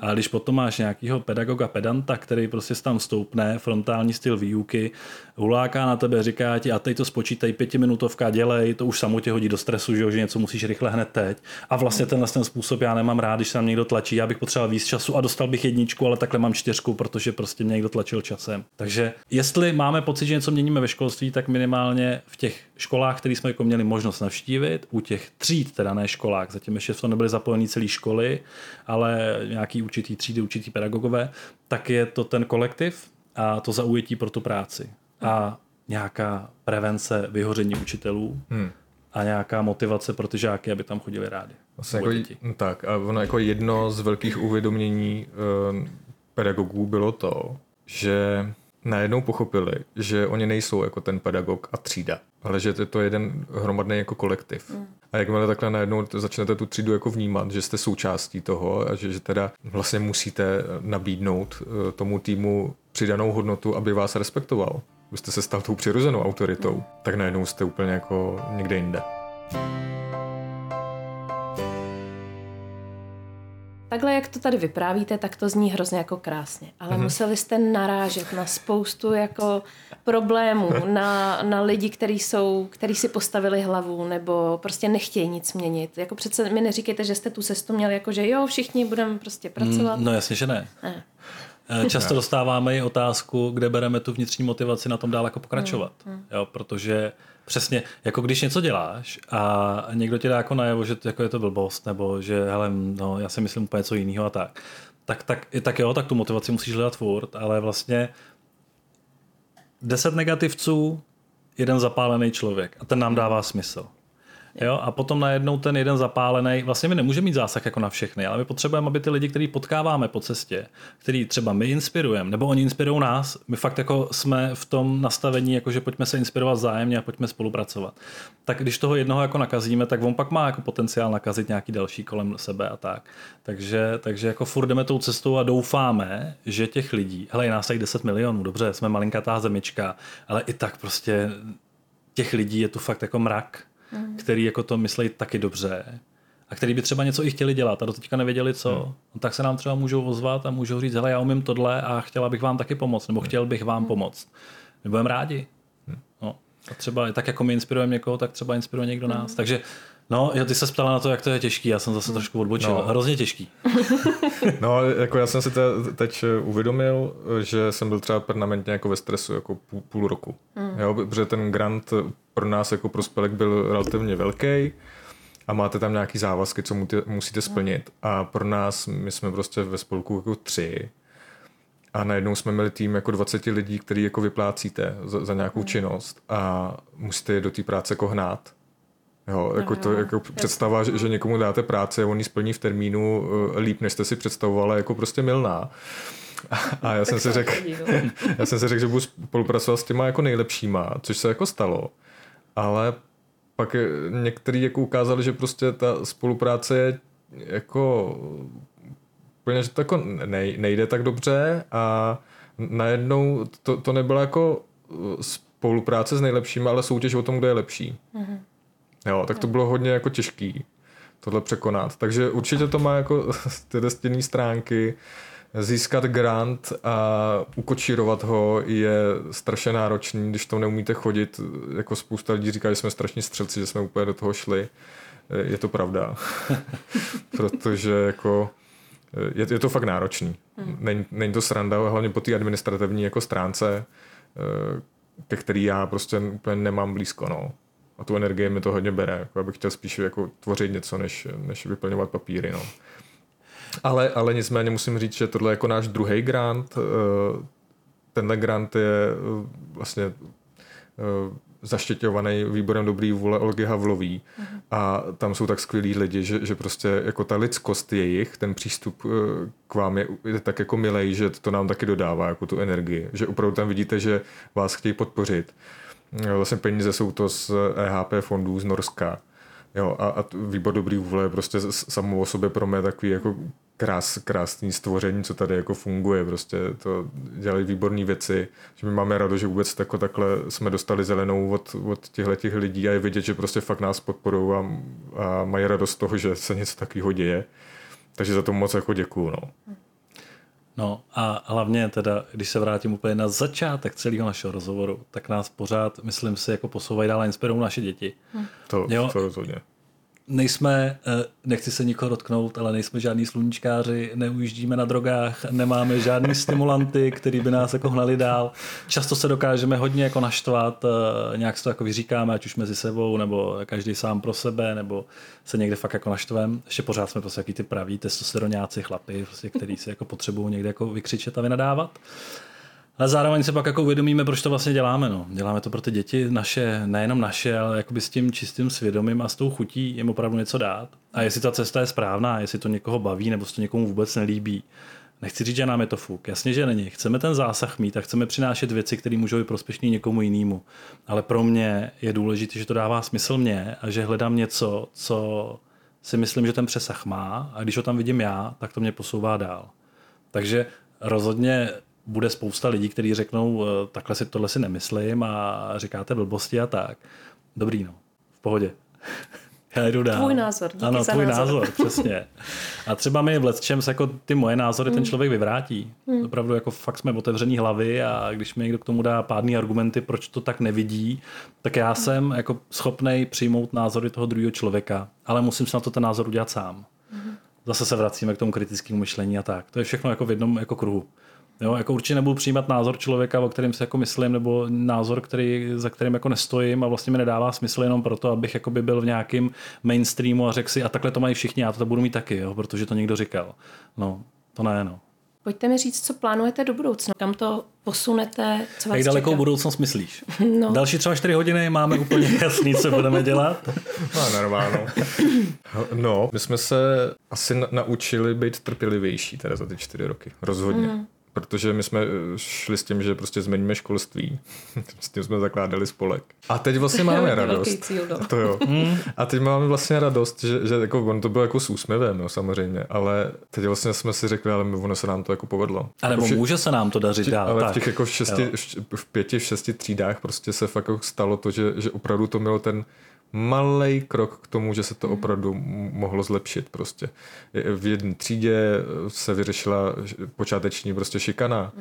A když potom máš nějakého pedagoga pedanta, který prostě tam stoupne, frontální styl výuky, huláká na tebe, říká ti a teď to spočítej, pětiminutovka, dělej, to už samo tě hodí do stresu, že, jo, že něco musíš rychle hned teď. A vlastně tenhle ten způsob já nemám rád, když se tam někdo tlačí, já bych potřeboval víc času a dostal bych jedničku, ale takhle mám čtyřku, protože prostě mě někdo tlačil časem. Takže jestli máme pocit, že něco měníme ve školství, tak minimálně v těch školách, které jsme jako měli možnost navštívit, u těch tříd, teda ne školách, zatím ještě v tom nebyly zapojení celé školy, ale nějaký určitý třídy, určitý pedagogové, tak je to ten kolektiv a to zaujetí pro tu práci. A nějaká prevence vyhoření učitelů Hmm. a nějaká motivace pro ty žáky, aby tam chodili rádi. Vlastně jako, děti. tak, a ono jako jedno z velkých uvědomění uh, pedagogů bylo to, že najednou pochopili, že oni nejsou jako ten pedagog a třída, ale že je to jeden hromadný jako kolektiv. Mm. A jakmile takhle najednou začnete tu třídu jako vnímat, že jste součástí toho a že, že teda vlastně musíte nabídnout uh, tomu týmu přidanou hodnotu, aby vás respektoval. Vy jste se stal tou přirozenou autoritou, mm. tak najednou jste úplně jako někde jinde. Takhle, jak to tady vyprávíte, tak to zní hrozně jako krásně. Ale mm-hmm. museli jste narážet na spoustu jako problémů, na, na lidi, kteří jsou, který si postavili hlavu nebo prostě nechtějí nic měnit. Jako přece mi neříkejte, že jste tu cestu měli jako, že jo, všichni budeme prostě pracovat. Mm, No jasně, že ne. Ne. Eh, Často dostáváme i otázku, kde bereme tu vnitřní motivaci na tom dál jako pokračovat. Jo, protože přesně, jako když něco děláš a někdo ti dá jako najevo, že to- jako je to blbost, nebo že hele, no, já si myslím úplně něco jiného a tak. Tak, tak, tak jo, tak tu motivaci musíš hledat furt, ale vlastně deset negativců, jeden zapálený člověk a ten nám dává smysl. Jo, a potom najednou ten jeden zapálený, vlastně my nemůžeme mít zásah jako na všechny, ale my potřebujeme, aby ty lidi, který potkáváme po cestě, který třeba my inspirujeme, nebo oni inspirují nás, my fakt jako jsme v tom nastavení, jako že pojďme se inspirovat vzájemně a pojďme spolupracovat. Tak když toho jednoho jako nakazíme, tak on pak má jako potenciál nakazit nějaký další kolem sebe a tak. Takže, takže jako furt jdeme tou cestou a doufáme, že těch lidí, hele, je nás tady 10 milionů, dobře, jsme malinkatá zemička, ale i tak prostě těch lidí je tu fakt jako mrak, který jako to myslí taky dobře a který by třeba něco i chtěli dělat a do teďka nevěděli co, hmm. no, tak se nám třeba můžou ozvat a můžou říct, hele, já umím tohle a chtěla bych vám taky pomoct, nebo chtěl bych vám pomoct. My budeme rádi. No. A třeba tak jako my inspirujeme někoho, tak třeba inspiruje někdo nás. Takže No, jo, ty se ptala na to, jak to je těžký, já jsem zase trošku odbočil. No. Hrozně těžký. no, jako já jsem si te, teď uvědomil, že jsem byl třeba permanentně jako ve stresu jako půl, půl roku. Mm. Jo, protože ten grant pro nás jako prospělek byl relativně velký a máte tam nějaký závazky, co musíte splnit. A pro nás, my jsme prostě ve spolku jako tři a najednou jsme měli tým jako 20 lidí, který jako vyplácíte za, za nějakou činnost a musíte je do té práce jako hnát. Jo, jako to jako představa, že, že někomu dáte práci a on ji splní v termínu uh, líp, než jste si představovala, jako prostě milná. A, a já jsem si řekl, já jsem si řekl, že budu spolupracovat s těma jako nejlepšíma, což se jako stalo. Ale pak některý jako ukázali, že prostě ta spolupráce je jako úplně, že to jako nejde tak dobře a najednou to, to nebyla jako spolupráce s nejlepšími, ale soutěž o tom, kdo je lepší. Mm-hmm. Jo, tak to bylo hodně jako těžký tohle překonat. Takže určitě to má jako ty stěnné stránky. Získat grant a ukočírovat ho je strašně náročný, když to neumíte chodit. Jako spousta lidí říká, že jsme strašní střelci, že jsme úplně do toho šli. Je to pravda. Protože jako je, je to fakt náročný. Hmm. Není, není to sranda, hlavně po té administrativní jako stránce, eh, ke který já prostě úplně nemám blízko. No a tu energii mi to hodně bere. Jako abych chtěl spíš jako tvořit něco, než, než vyplňovat papíry. No. Ale, ale nicméně musím říct, že tohle je jako náš druhý grant. Eh, tenhle grant je eh, vlastně eh, zaštěťovaný výborem dobrý vůle Olgy Havlový uh-huh. a tam jsou tak skvělí lidi, že, že prostě jako ta lidskost jejich, ten přístup k vám je, je tak jako milej, že to nám taky dodává jako tu energii, že opravdu tam vidíte, že vás chtějí podpořit Vlastně peníze jsou to z EHP fondů z Norska. Jo, a, a výbor dobrý vůle je prostě samo o sobě pro mě takový jako krás, krásný stvoření, co tady jako funguje. Prostě to dělají výborné věci, že my máme radost, že vůbec tako, takhle jsme dostali zelenou od, od těchto těch lidí a je vidět, že prostě fakt nás podporují a, a mají radost z toho, že se něco takového děje. Takže za to moc jako děkuju. No. No a hlavně teda, když se vrátím úplně na začátek celého našeho rozhovoru, tak nás pořád, myslím si, jako posouvají dál a inspirují naše děti. Hm. To, jo? to rozhodně nejsme, eh, nechci se nikoho dotknout, ale nejsme žádní sluníčkáři, neujíždíme na drogách, nemáme žádný stimulanty, který by nás jako hnali dál. Často se dokážeme hodně jako naštvat, eh, nějak si to jako vyříkáme, ať už mezi sebou, nebo každý sám pro sebe, nebo se někde fakt jako naštvem. Ještě pořád jsme prostě jaký ty praví testosteronáci chlapy, prostě, který si jako potřebují někde jako vykřičet a vynadávat. Ale zároveň se pak jako uvědomíme, proč to vlastně děláme. No. Děláme to pro ty děti naše, nejenom naše, ale jakoby s tím čistým svědomím a s tou chutí jim opravdu něco dát. A jestli ta cesta je správná, jestli to někoho baví nebo se to někomu vůbec nelíbí, Nechci říct, že nám je to fuk. Jasně, že není. Chceme ten zásah mít a chceme přinášet věci, které můžou být prospěšné někomu jinému. Ale pro mě je důležité, že to dává smysl mě a že hledám něco, co si myslím, že ten přesah má a když ho tam vidím já, tak to mě posouvá dál. Takže rozhodně bude spousta lidí, kteří řeknou, eh, takhle si tohle si nemyslím a říkáte blbosti a tak. Dobrý, no. V pohodě. Já jdu dál. Tvůj názor. Díky ano, za tvůj názor. názor, přesně. A třeba mi v letčem se jako ty moje názory mm. ten člověk vyvrátí. Mm. Opravdu jako fakt jsme otevřený hlavy a když mi někdo k tomu dá pádný argumenty, proč to tak nevidí, tak já mm. jsem jako schopný přijmout názory toho druhého člověka, ale musím si na to ten názor udělat sám. Mm. Zase se vracíme k tomu kritickému myšlení a tak. To je všechno jako v jednom jako kruhu. Jo, jako určitě nebudu přijímat názor člověka, o kterém si jako myslím, nebo názor, který, za kterým jako nestojím a vlastně mi nedává smysl jenom proto, abych jako by byl v nějakém mainstreamu a řekl si, a takhle to mají všichni, já to budu mít taky, jo, protože to někdo říkal. No, to ne, no. Pojďte mi říct, co plánujete do budoucna, kam to posunete, co vás Jak dalekou čeká? budoucnost myslíš? No. Další třeba 4 hodiny máme úplně jasný, co budeme dělat. No, normálno. No, my jsme se asi naučili být trpělivější teda za ty čtyři roky. Rozhodně. Mm protože my jsme eh, šli s tím, že prostě změníme školství. s tím jsme zakládali spolek. A teď vlastně máme radost. Cíl, no. To jo. Hmm. A teď máme vlastně radost, že, že jako, on to bylo jako s úsměvem, no, samozřejmě, ale teď vlastně jsme si řekli, ale ono se nám to jako povedlo. A nebo vši, může se nám to dařit dál. Ale tak. v těch jako v, šesti, v pěti, v šesti třídách prostě se fakt jako stalo to, že, že opravdu to mělo ten malý krok k tomu, že se to opravdu mohlo zlepšit prostě. V jedné třídě se vyřešila počáteční prostě šikana.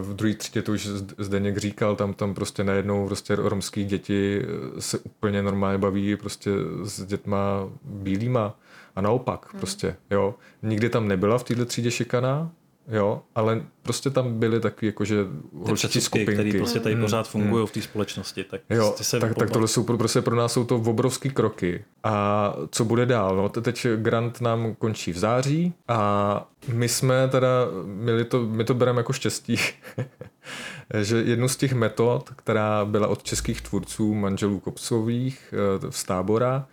V druhé třídě to už Zdeněk říkal, tam, tam prostě najednou prostě romský děti se úplně normálně baví prostě s dětma bílýma a naopak hmm. prostě, jo. Nikdy tam nebyla v této třídě šikana, jo, ale prostě tam byly taky jakože holčičí skupinky. které prostě tady mm, pořád fungují mm. v té společnosti. Tak, jo, se tak, tak tohle jsou prostě pro nás jsou to obrovský kroky. A co bude dál? No, teď grant nám končí v září a my jsme teda, my to, my to bereme jako štěstí, že jednu z těch metod, která byla od českých tvůrců manželů Kopsových eh, z tábora,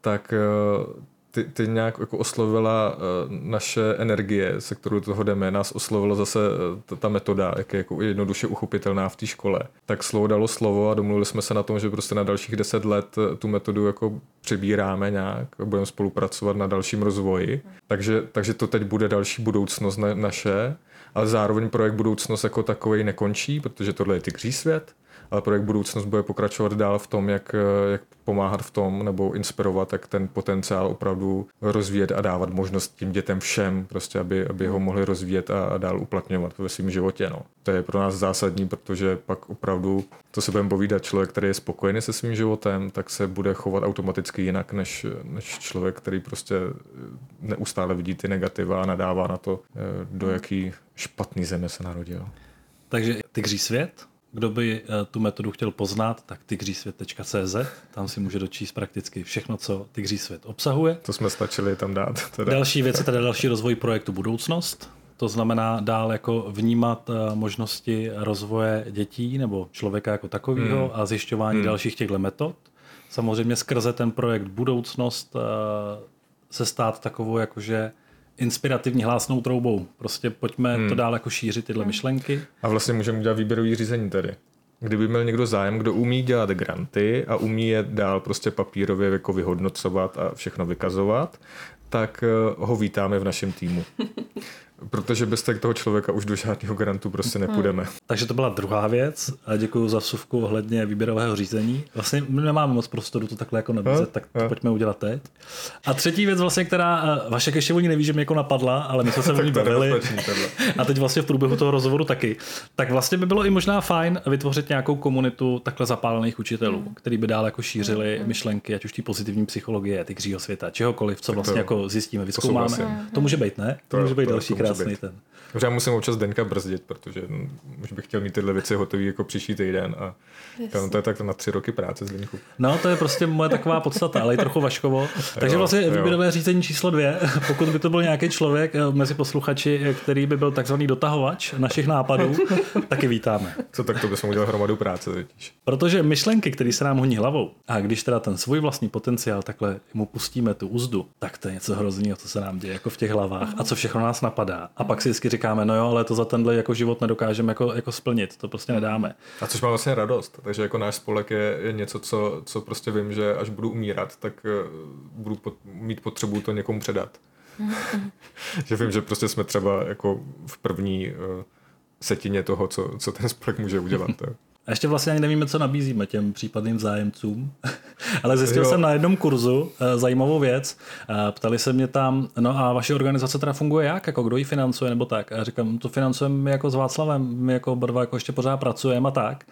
tak eh, ty, ty nějak jako oslovila uh, naše energie, se kterou toho jdeme, nás oslovila zase uh, ta, ta metoda, jak je jako jednoduše uchopitelná v té škole. Tak slovo dalo slovo a domluvili jsme se na tom, že prostě na dalších deset let uh, tu metodu jako přebíráme nějak, budeme spolupracovat na dalším rozvoji. Takže, takže to teď bude další budoucnost na, naše, ale zároveň projekt budoucnost jako takový nekončí, protože tohle je tygří svět ale projekt Budoucnost bude pokračovat dál v tom, jak, jak pomáhat v tom nebo inspirovat, jak ten potenciál opravdu rozvíjet a dávat možnost tím dětem všem, prostě aby, aby ho mohli rozvíjet a, a dál uplatňovat ve svém životě. No. To je pro nás zásadní, protože pak opravdu, to se budeme povídat, člověk, který je spokojený se svým životem, tak se bude chovat automaticky jinak, než, než člověk, který prostě neustále vidí ty negativa a nadává na to, eh, do jaký špatný země se narodil. Takže tygří svět, kdo by eh, tu metodu chtěl poznat, tak tygřísvět.cz, tam si může dočíst prakticky všechno, co Tygřísvět obsahuje. To jsme stačili tam dát. Teda. Další věc je teda další rozvoj projektu Budoucnost. To znamená dál jako vnímat eh, možnosti rozvoje dětí nebo člověka jako takového hmm. a zjišťování hmm. dalších těchto metod. Samozřejmě skrze ten projekt Budoucnost eh, se stát takovou jakože inspirativní hlásnou troubou. Prostě pojďme hmm. to dál jako šířit tyhle hmm. myšlenky. A vlastně můžeme udělat výběrový řízení tady. Kdyby měl někdo zájem, kdo umí dělat granty a umí je dál prostě papírově jako vyhodnocovat a všechno vykazovat, tak eh, ho vítáme v našem týmu. Protože bez toho člověka už do žádného grantu prostě hmm. nepůjdeme. Hmm. Takže to byla druhá věc a děkuji za vsuvku ohledně výběrového řízení. Vlastně my nemáme moc prostoru to takhle jako nabízet, tak to pojďme udělat teď. A třetí věc vlastně, která eh, vaše ještě oni neví, že mě jako napadla, ale my jsme se o ní bavili. a teď vlastně v průběhu toho rozhovoru taky. Tak vlastně by bylo i možná fajn vytvořit nějakou komunitu takhle zapálených učitelů, hmm. který by dál jako šířili hmm. myšlenky, ať už ty pozitivní psychologie, ty křího světa, čehokoliv, co vlastně to, jako zjistíme, vyzkoumáme. To, to může být, ne? To, to může být další to krásný ten. Já musím občas Denka brzdit, protože už bych chtěl mít tyhle věci hotové jako příští týden a tam to je tak na tři roky práce z Denku. No, to je prostě moje taková podstata, ale i trochu vaškovo. Takže vlastně výběrové řízení číslo dvě, pokud by to byl nějaký člověk eh, mezi posluchači, eh, který by byl takzvaný dotahovač našich nápadů, taky vítáme. Co tak to bychom udělal hromadu práce totiž. Protože myšlenky, které se nám honí hlavou, a když teda ten svůj vlastní potenciál takhle mu pustíme tu úzdu, tak to je něco hrozného, co se nám děje jako v těch hlavách a co všechno nás napadá. A pak si vždycky říkáme, no jo, ale to za tenhle jako život nedokážeme jako, jako splnit, to prostě nedáme. A což má vlastně radost, takže jako náš spolek je, je něco, co, co prostě vím, že až budu umírat, tak uh, budu pot, mít potřebu to někomu předat. že vím, že prostě jsme třeba jako v první uh, setině toho, co, co ten spolek může udělat. A ještě vlastně ani nevíme, co nabízíme těm případným zájemcům. Ale zjistil jo. jsem na jednom kurzu eh, zajímavou věc. Ptali se mě tam, no a vaše organizace teda funguje jak? Jako kdo ji financuje nebo tak? A já říkám, to financujeme my jako s Václavem, my jako oba jako ještě pořád pracujeme a tak.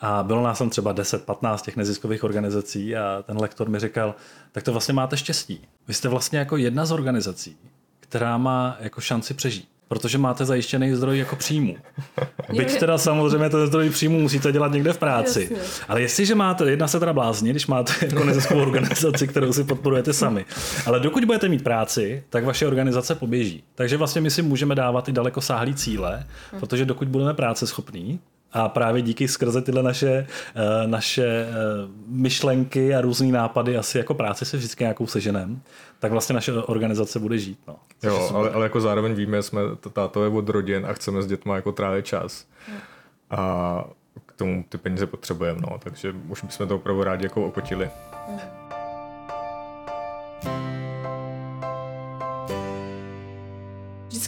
A bylo nás tam třeba 10-15 těch neziskových organizací a ten lektor mi říkal, tak to vlastně máte štěstí. Vy jste vlastně jako jedna z organizací, která má jako šanci přežít protože máte zajištěný zdroj jako příjmu. Byť teda samozřejmě ten zdroj příjmu musíte dělat někde v práci. Jasně. Ale jestliže máte, jedna se teda blázní, když máte jako neziskovou organizaci, kterou si podporujete sami. Ale dokud budete mít práci, tak vaše organizace poběží. Takže vlastně my si můžeme dávat i daleko sáhlý cíle, protože dokud budeme práce schopní, a právě díky skrze tyhle naše, eh, naše eh, myšlenky a různé nápady, asi jako práci se vždycky nějakou seženem, tak vlastně naše organizace bude žít. No. Jo, ale, ale jako zároveň víme, jsme tátové od rodin a chceme s dětmi jako trávit čas. A k tomu ty peníze potřebujeme, no, takže už bychom to opravdu rádi jako okotili. Vždycky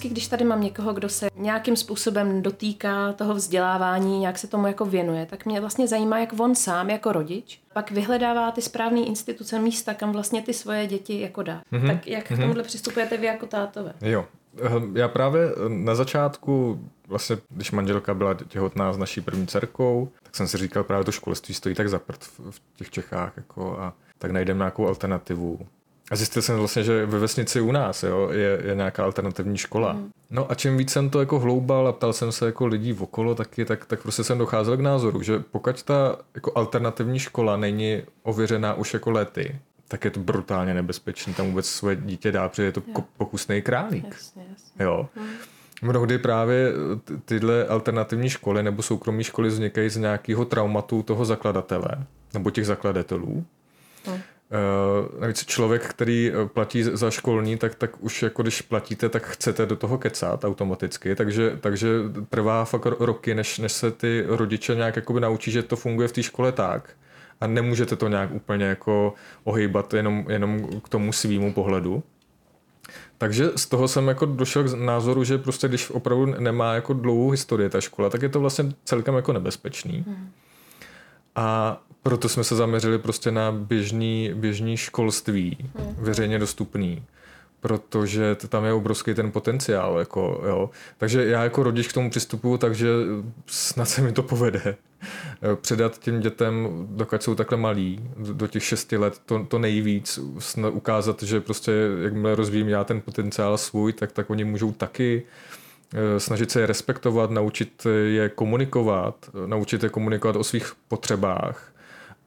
vždycky, když tady mám někoho, kdo se nějakým způsobem dotýká toho vzdělávání, nějak se tomu jako věnuje, tak mě vlastně zajímá, jak on sám jako rodič pak vyhledává ty správné instituce, místa, kam vlastně ty svoje děti jako dá. Mm-hmm. Tak jak mm-hmm. k tomuhle přistupujete vy jako tátové? Jo, ehm, já právě na začátku, vlastně, když manželka byla těhotná s naší první dcerkou, tak jsem si říkal, právě to školství stojí tak za prd v těch Čechách, jako, a tak najdeme nějakou alternativu. A zjistil jsem vlastně, že ve vesnici u nás jo, je, je nějaká alternativní škola. Mm. No a čím víc jsem to jako hloubal a ptal jsem se jako lidí okolo taky, tak, tak prostě jsem docházel k názoru, že pokud ta jako alternativní škola není ověřená už jako lety, tak je to brutálně nebezpečné tam vůbec svoje dítě dá, protože je to jo. pokusný králík. Jasně, jasně. Jo. Mm. Mnohdy právě tyhle alternativní školy nebo soukromé školy vznikají z nějakého traumatu toho zakladatele nebo těch zakladatelů. Mm. Uh, navíc člověk, který eh, platí za školní, tak, tak už jako když platíte, tak chcete do toho kecat automaticky, takže, takže trvá fakt roky, než, než se ty rodiče nějak jakoby naučí, že to funguje v té škole tak a nemůžete to nějak úplně jako ohýbat jenom, jenom k tomu svýmu pohledu. Takže z toho jsem jako došel k názoru, že prostě když opravdu nemá jako dlouhou historii ta škola, tak je to vlastně celkem jako nebezpečný. Hmm. A proto jsme se zaměřili prostě na běžný, běžný školství, hmm. veřejně dostupný protože tam je obrovský ten potenciál. Jako, jo. Takže já jako rodič k tomu přistupuju, takže snad se mi to povede. Předat těm dětem, dokud jsou takhle malí, do těch šesti let, to, to nejvíc, ukázat, že prostě jakmile rozvíjím já ten potenciál svůj, tak, tak oni můžou taky eh, snažit se je respektovat, naučit je komunikovat, naučit je komunikovat o svých potřebách,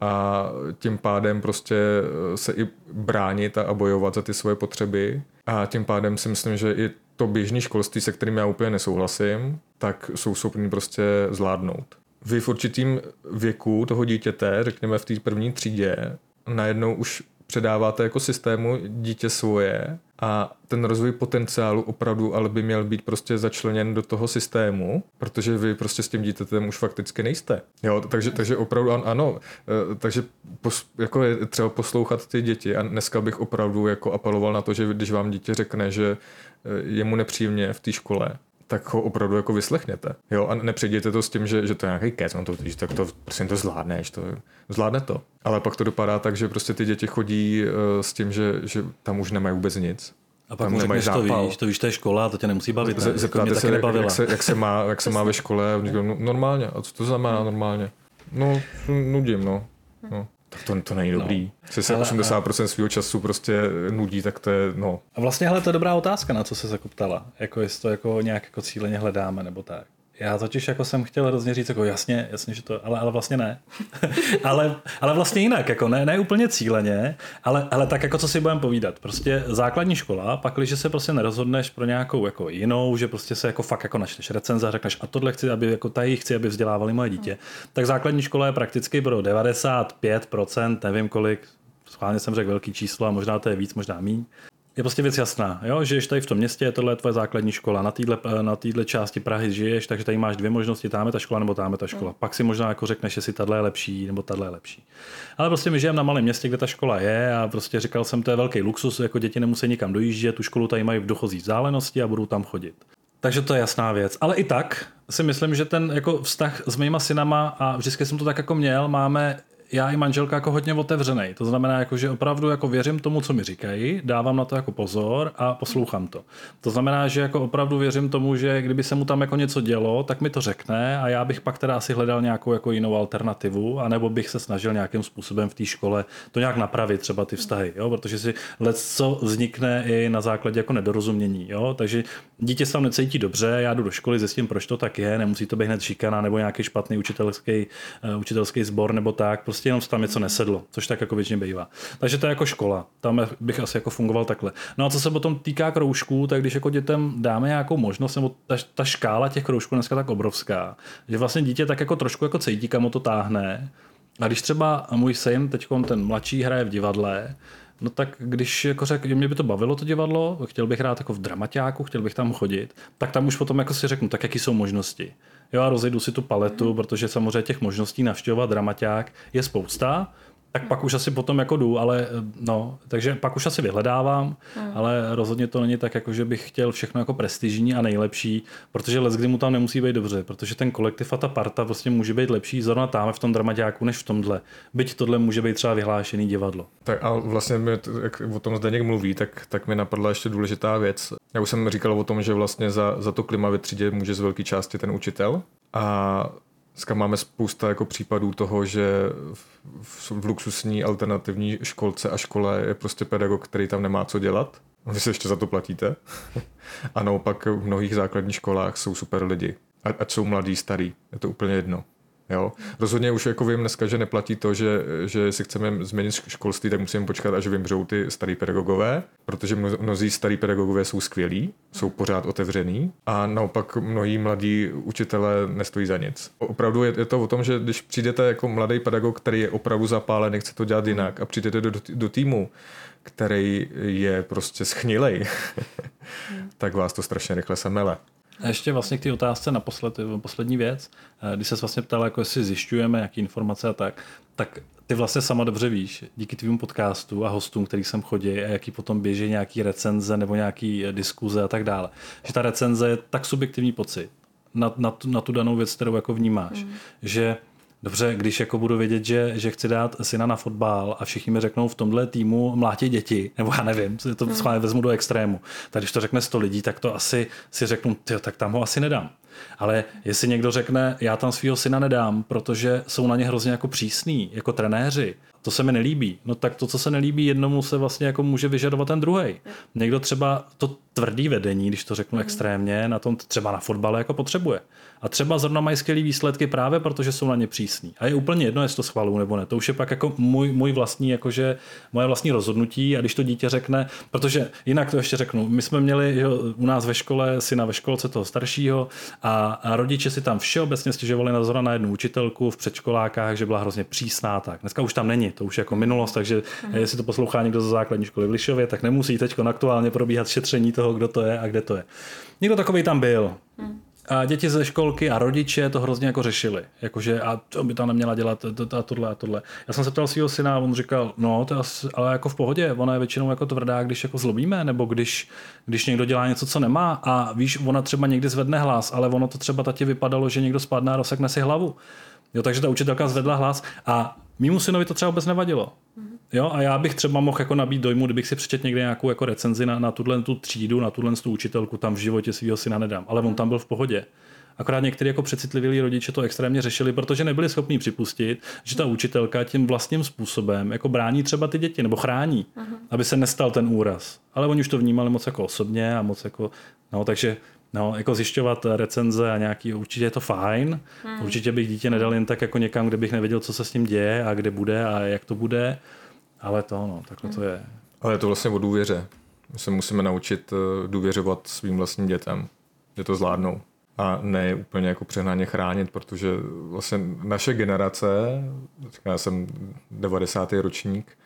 a tím pádem prostě eh, se i bránit a bojovat za ty svoje potřeby. A tím pádem si myslím, že i to běžné školství, se kterým já úplně nesouhlasím, tak jsou schopni prostě zvládnout. Vy v určitým věku toho dítěte, řekněme v té první třídě, najednou už předáváte jako systému dítě svoje a ten rozvoj potenciálu opravdu ale by měl být prostě začleněn do toho systému, protože vy prostě s tím dítětem už fakticky nejste. Jo, takže, takže opravdu ano, eh, takže pos, jako je třeba poslouchat ty děti a dneska bych opravdu jako apeloval na to, že když vám dítě řekne, že eh, je mu nepříjemně v té škole, tak ho opravdu jako vyslechněte. Jo, a nepřejděte to s tím, že, že to je nějaký kec, no to, že tak to prostě to zvládneš, to, zvládne to. Ale pak to dopadá tak, že prostě ty děti chodí uh, s tím, že, že tam už nemají vůbec nic. A pak mu řekneš, to víš, to víš, to je škola, to tě nemusí bavit. Ne? Zeptáte jako se, jak, jak, se, jak, se má, jak se má ve škole, no, normálně, a co to znamená normálně? No, nudím, no. no. Tak to, to není dobrý. No. Se se 80% svého času prostě nudí, tak to je, no. A vlastně, hele, to je dobrá otázka, na co se jako ptala. Jako jestli to jako nějak jako cíleně hledáme, nebo tak. Já totiž jako jsem chtěl hrozně říct, jako jasně, jasně, že to, ale, ale vlastně ne. ale, ale vlastně jinak, jako ne, ne úplně cíleně, ale, ale tak jako co si budeme povídat. Prostě základní škola, pak když se prostě nerozhodneš pro nějakou jako jinou, že prostě se jako fakt jako načteš recenze a řekneš a tohle chci, aby jako tady chci, aby vzdělávali moje dítě, tak základní škola je prakticky pro 95%, nevím kolik, schválně jsem řekl velký číslo a možná to je víc, možná míň, je prostě věc jasná, jo? žiješ tady v tom městě, tohle je tvoje základní škola, na téhle na týhle části Prahy žiješ, takže tady máš dvě možnosti, tam je ta škola nebo tam je ta škola. Mm. Pak si možná jako řekneš, jestli tahle je lepší nebo tahle je lepší. Ale prostě my žijeme na malém městě, kde ta škola je a prostě říkal jsem, to je velký luxus, jako děti nemusí nikam dojíždět, tu školu tady mají v dochozí vzdálenosti a budou tam chodit. Takže to je jasná věc. Ale i tak si myslím, že ten jako vztah s mýma synama, a vždycky jsem to tak jako měl, máme já i manželka jako hodně otevřený. To znamená, jako, že opravdu jako věřím tomu, co mi říkají, dávám na to jako pozor a poslouchám to. To znamená, že jako opravdu věřím tomu, že kdyby se mu tam jako něco dělo, tak mi to řekne a já bych pak teda asi hledal nějakou jako jinou alternativu, anebo bych se snažil nějakým způsobem v té škole to nějak napravit, třeba ty vztahy, jo? protože si let co vznikne i na základě jako nedorozumění. Jo? Takže dítě se tam necítí dobře, já jdu do školy, zjistím, proč to tak je, nemusí to být hned šikana nebo nějaký špatný učitelský, uh, učitelský sbor nebo tak, prostě jenom tam něco nesedlo, což tak jako většině bývá. Takže to je jako škola, tam bych asi jako fungoval takhle. No a co se potom týká kroužků, tak když jako dětem dáme nějakou možnost, nebo ta, ta škála těch kroužků dneska tak obrovská, že vlastně dítě tak jako trošku jako cítí, kam to táhne. A když třeba můj syn, teď ten mladší, hraje v divadle, No tak když jako řekl, mě by to bavilo to divadlo, chtěl bych hrát jako v dramaťáku, chtěl bych tam chodit, tak tam už potom jako si řeknu, tak jaký jsou možnosti. Jo a rozejdu si tu paletu, mm. protože samozřejmě těch možností navštěvovat dramaťák je spousta, tak pak už asi potom jako jdu, ale eh, no, takže pak už asi vyhledávám, hmm. ale rozhodně to není tak, jako že bych chtěl všechno jako prestižní a nejlepší, protože let, kdy mu tam nemusí být dobře, protože ten kolektiv a ta parta prostě může být lepší zrovna tam v tom dramaťáku než v tomhle. Byť tohle může být třeba vyhlášený divadlo. Tak a vlastně, mi, jak o tom Zdeněk mluví, tak, tak mi napadla ještě důležitá věc. Já už jsem říkal o tom, že vlastně za, za to klima ve třídě může z velké části ten učitel. A Dneska máme spousta jako případů toho, že v, v luxusní alternativní školce a škole je prostě pedagog, který tam nemá co dělat. Vy se ještě za to platíte. a naopak v mnohých základních školách jsou super lidi. Ať jsou mladí, starý. Je to úplně jedno. Jo? Rozhodně už jako vím dneska, že neplatí to, že, že si chceme změnit školství, tak musíme počkat, až vymřou ty starý pedagogové, protože mnozí starý pedagogové jsou skvělí, jsou pořád otevřený a naopak mnohí mladí učitelé nestojí za nic. Opravdu je, je to o tom, že když přijdete jako mladý pedagog, který je opravdu zapálený, chce to dělat jinak a přijdete do, do týmu, který je prostě schnilej, tak vás to strašně rychle semele. A ještě vlastně k té otázce na posled, poslední věc, eh, když se vlastně ptal, jako jestli zjišťujeme, jaký informace a tak, tak ty vlastně sama dobře víš, díky tvým podcastu a hostům, který sem chodí a jaký potom běží nějaký recenze nebo nějaký diskuze a tak dále, že ta recenze je tak subjektivní pocit na, na, tu, na tu danou věc, kterou jako vnímáš, mm. že Dobře, když jako budu vědět, že, že chci dát syna na fotbal a všichni mi řeknou v tomhle týmu mlátí děti, nebo já nevím, to hmm. schválně vezmu do extrému. Tak když to řekne 100 lidí, tak to asi si řeknu, tyjo, tak tam ho asi nedám. Ale jestli někdo řekne, já tam svého syna nedám, protože jsou na ně hrozně jako přísní, jako trenéři, to se mi nelíbí. No tak to, co se nelíbí jednomu, se vlastně jako může vyžadovat ten druhý. Někdo třeba to tvrdý vedení, když to řeknu mm. extrémně, na tom třeba na fotbale jako potřebuje. A třeba zrovna mají skvělé výsledky právě protože jsou na ně přísní. A je úplně jedno, jestli to schvalují nebo ne. To už je pak jako můj, můj vlastní, jakože moje vlastní rozhodnutí a když to dítě řekne, protože jinak to ještě řeknu, my jsme měli jo, u nás ve škole syna ve školce toho staršího a, a rodiče si tam všeobecně stěžovali na zhora na jednu učitelku v předškolákách, že byla hrozně přísná. Tak dneska už tam není, to už je jako minulost, takže mm. jestli to poslouchá někdo ze základní školy v Lišově, tak nemusí teď aktuálně probíhat šetření toho, kdo to je a kde to je. Někdo takový tam byl. Mm a děti ze školky a rodiče to hrozně jako řešili. Jakože a to by tam neměla dělat a tohle a tohle. Já jsem se ptal svého syna a on říkal, no to je asi, ale jako v pohodě, ona je většinou jako tvrdá, když jako zlobíme, nebo když, když někdo dělá něco, co nemá a víš, ona třeba někdy zvedne hlas, ale ono to třeba tati vypadalo, že někdo spadne a rozsekne si hlavu. Jo, takže ta učitelka zvedla hlas a mýmu synovi to třeba vůbec nevadilo. Jo, a já bych třeba mohl jako nabít dojmu, kdybych si přečet někde nějakou jako recenzi na, na tuhle tu třídu, na tuhle tu učitelku, tam v životě svého syna nedám. Ale on tam byl v pohodě. Akorát někteří jako přecitlivělí rodiče to extrémně řešili, protože nebyli schopni připustit, že ta učitelka tím vlastním způsobem jako brání třeba ty děti nebo chrání, uh-huh. aby se nestal ten úraz. Ale oni už to vnímali moc jako osobně a moc jako, no, takže No, jako zjišťovat recenze a nějaký, určitě je to fajn. Hmm. Určitě bych dítě nedal jen tak jako někam, kde bych nevěděl, co se s ním děje a kde bude a jak to bude. Ale to, no, takhle to je. Ale je to vlastně o důvěře. My se musíme naučit eh, důvěřovat svým vlastním dětem, že to zvládnou. A ne úplně jako přehnaně chránit, protože vlastně naše generace, já jsem 90. ročník,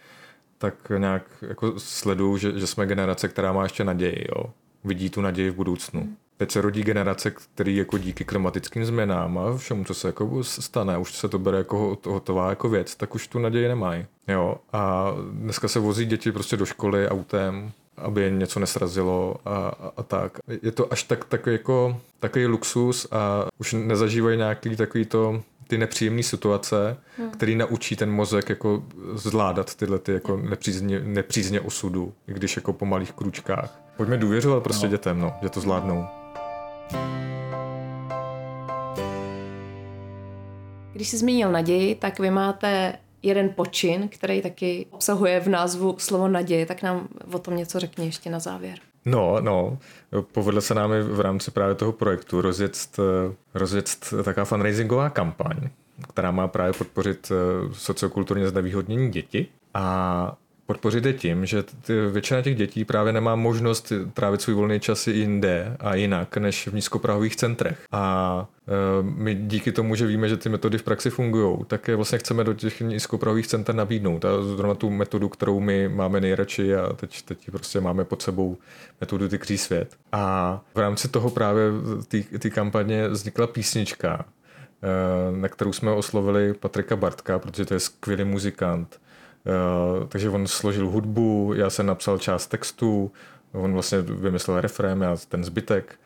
tak nějak jako sleduju, že, že jsme generace, která má ještě naději, jo. Vidí tu naději v budoucnu. Teď se rodí generace, který jako díky klimatickým změnám a všemu, co se jako stane, už se to bere jako hotová jako věc, tak už tu naději nemají. Jo, a dneska se vozí děti prostě do školy autem, aby je něco nesrazilo a, a, a tak. Je to až tak, tak jako takový luxus a už nezažívají nějaký takový to ty nepříjemné situace, hmm. který naučí ten mozek jako zvládat tyhle ty jako nepřízně, nepřízně osudu, i když jako po malých kručkách. Pojďme důvěřovat prostě no. dětem, no, že to zvládnou. Když jsi zmínil naději, tak vy máte jeden počin, který taky obsahuje v názvu slovo naděje, tak nám o tom něco řekni ještě na závěr. No, no, povedlo se nám v rámci právě toho projektu rozjet, rozjet taková fundraisingová kampaň, která má právě podpořit eh, sociokulturně znevýhodnění děti. A podpořit je tím, že ty, většina těch dětí právě nemá možnost trávit svůj volný čas jinde a jinak než v nízkoprahových centrech. A e, my díky tomu, že víme, že ty metody v praxi fungují, tak je vlastně chceme do těch nízkoprahových center nabídnout. A zrovna tu metodu, kterou my máme nejradši a teď, teď prostě máme pod sebou metodu Ty svět. A v rámci toho právě ty kampaně vznikla písnička, e, na kterou jsme oslovili Patrika Bartka, protože to je skvělý muzikant takže on složil hudbu, já jsem napsal část textu, on vlastně vymyslel refrém, já ten zbytek.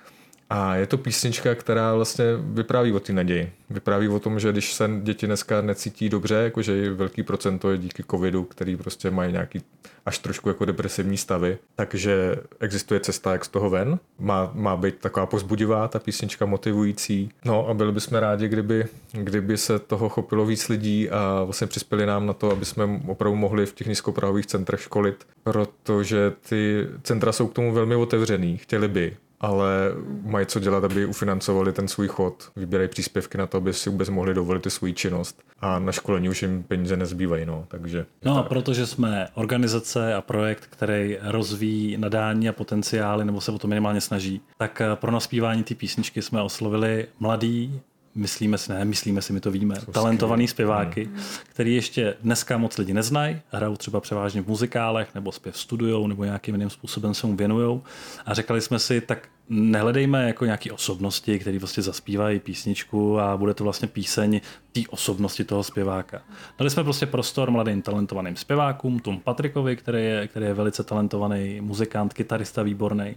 A je to písnička, která vlastně vypráví o té naději. Vypráví o tom, že když se děti dneska necítí dobře, jakože velký procento je díky covidu, který prostě mají nějaký až trošku jako depresivní stavy, takže existuje cesta, jak z toho ven. Má, má být taková pozbudivá ta písnička, motivující. No a byli bychom rádi, kdyby, kdyby se toho chopilo víc lidí a vlastně přispěli nám na to, aby jsme opravdu mohli v těch nízkoprahových centrech školit, protože ty centra jsou k tomu velmi otevřený, chtěli by, ale mají co dělat, aby ufinancovali ten svůj chod. Vybírají příspěvky na to, aby si vůbec mohli dovolit tu svůj činnost. A na školení už jim peníze nezbývají. No, takže, no a protože jsme organizace a projekt, který rozvíjí nadání a potenciály, nebo se o to minimálně snaží, tak eh, pro naspívání té písničky jsme oslovili mladý myslíme si, ne, myslíme si, my to víme, Jsou talentovaný zpěváky, mm. který ještě dneska moc lidi neznají, hrajou třeba převážně v muzikálech, nebo zpěv studujou, nebo nějakým jiným způsobem se mu věnují. A řekali jsme si, tak nehledejme jako nějaké osobnosti, které vlastně zaspívají písničku a bude to vlastně píseň té osobnosti toho zpěváka. Dali jsme prostě prostor mladým talentovaným zpěvákům, tomu Patrikovi, který je, který je velice talentovaný muzikant, kytarista výborný.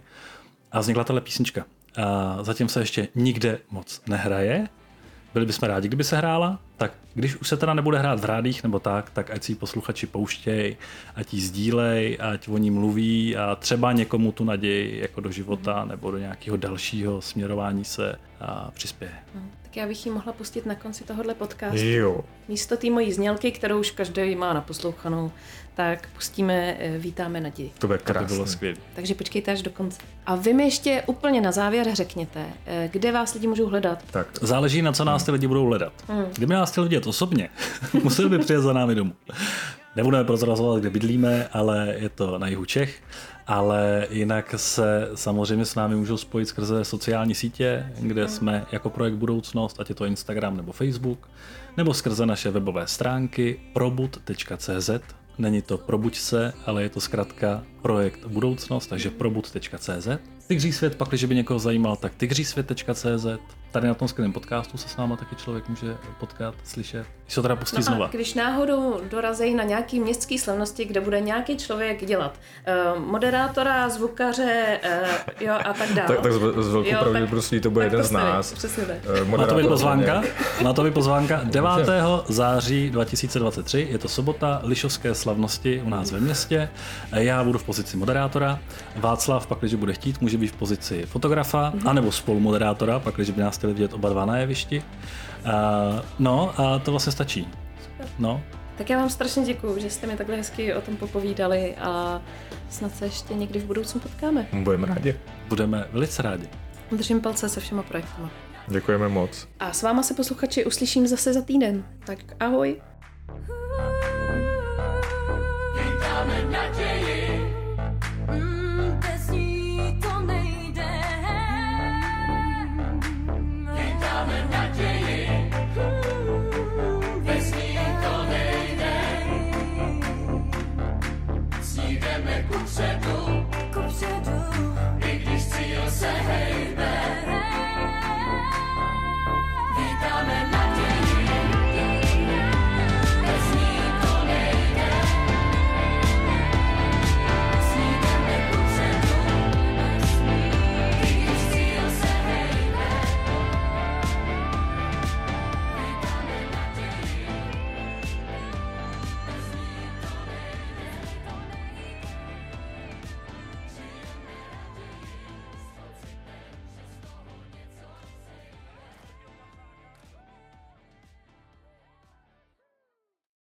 A vznikla tahle písnička. A zatím se ještě nikde moc nehraje, byli bychom rádi, kdyby se hrála, tak když už se teda nebude hrát v rádích nebo tak, tak ať si ji posluchači pouštěj, ať ji sdílej, ať o ní mluví a třeba někomu tu naději jako do života nebo do nějakého dalšího směrování se a přispěje. No, tak já bych ji mohla pustit na konci tohohle podcastu. Jo. Místo té mojí znělky, kterou už každý má naposlouchanou, tak pustíme eh, Vítáme naději. To bude krásné. To by bylo skvělé. Takže počkejte až do konce. A vy mi ještě úplně na závěr řekněte, eh, kde vás lidi můžou hledat. Tak. Záleží na co nás ty lidi budou hledat. Hmm. Kdyby nás chtěli vidět osobně, museli by přijet za námi domů. Nebudeme prozrazovat, kde bydlíme, ale je to na jihu Čech. Ale jinak se samozřejmě s námi můžou spojit skrze sociální sítě, kde jsme jako projekt Budoucnost, ať je to Instagram nebo Facebook, nebo skrze naše webové stránky probud.cz, Není to Probuď se, ale je to zkrátka projekt Budoucnost, takže probud.cz. Tygří svět, pak, když by někoho zajímal, tak tygřísvět.cz. Tady na tom skvělém podcastu se s náma taky člověk může potkat, slyšet. Když se teda pustí no znova. když náhodou dorazí na nějaký městský slavnosti, kde bude nějaký člověk dělat uh, moderátora, zvukaře uh, jo, a tak dále. tak, tak s, s velkou pravděpodobností to bude jeden z nás. Přesně tak. Uh, má to být pozvánka? Má to být pozvánka 9. září 2023. Je to sobota, Lišovské slavnosti u nás ve městě. Já budu v pozici moderátora. Václav, pak, když bude chtít, může být v pozici fotografa, mm-hmm. anebo spolumoderátora, pak, když by nás chtěli vidět oba dva na jevišti. Uh, no a to vlastně stačí. Super. No. Tak já vám strašně děkuji, že jste mi takhle hezky o tom popovídali a snad se ještě někdy v budoucnu potkáme. Budeme rádi. Budeme velice rádi. Držím palce se všema projektama. Děkujeme moc. A s váma se posluchači uslyším zase za týden. Tak ahoj.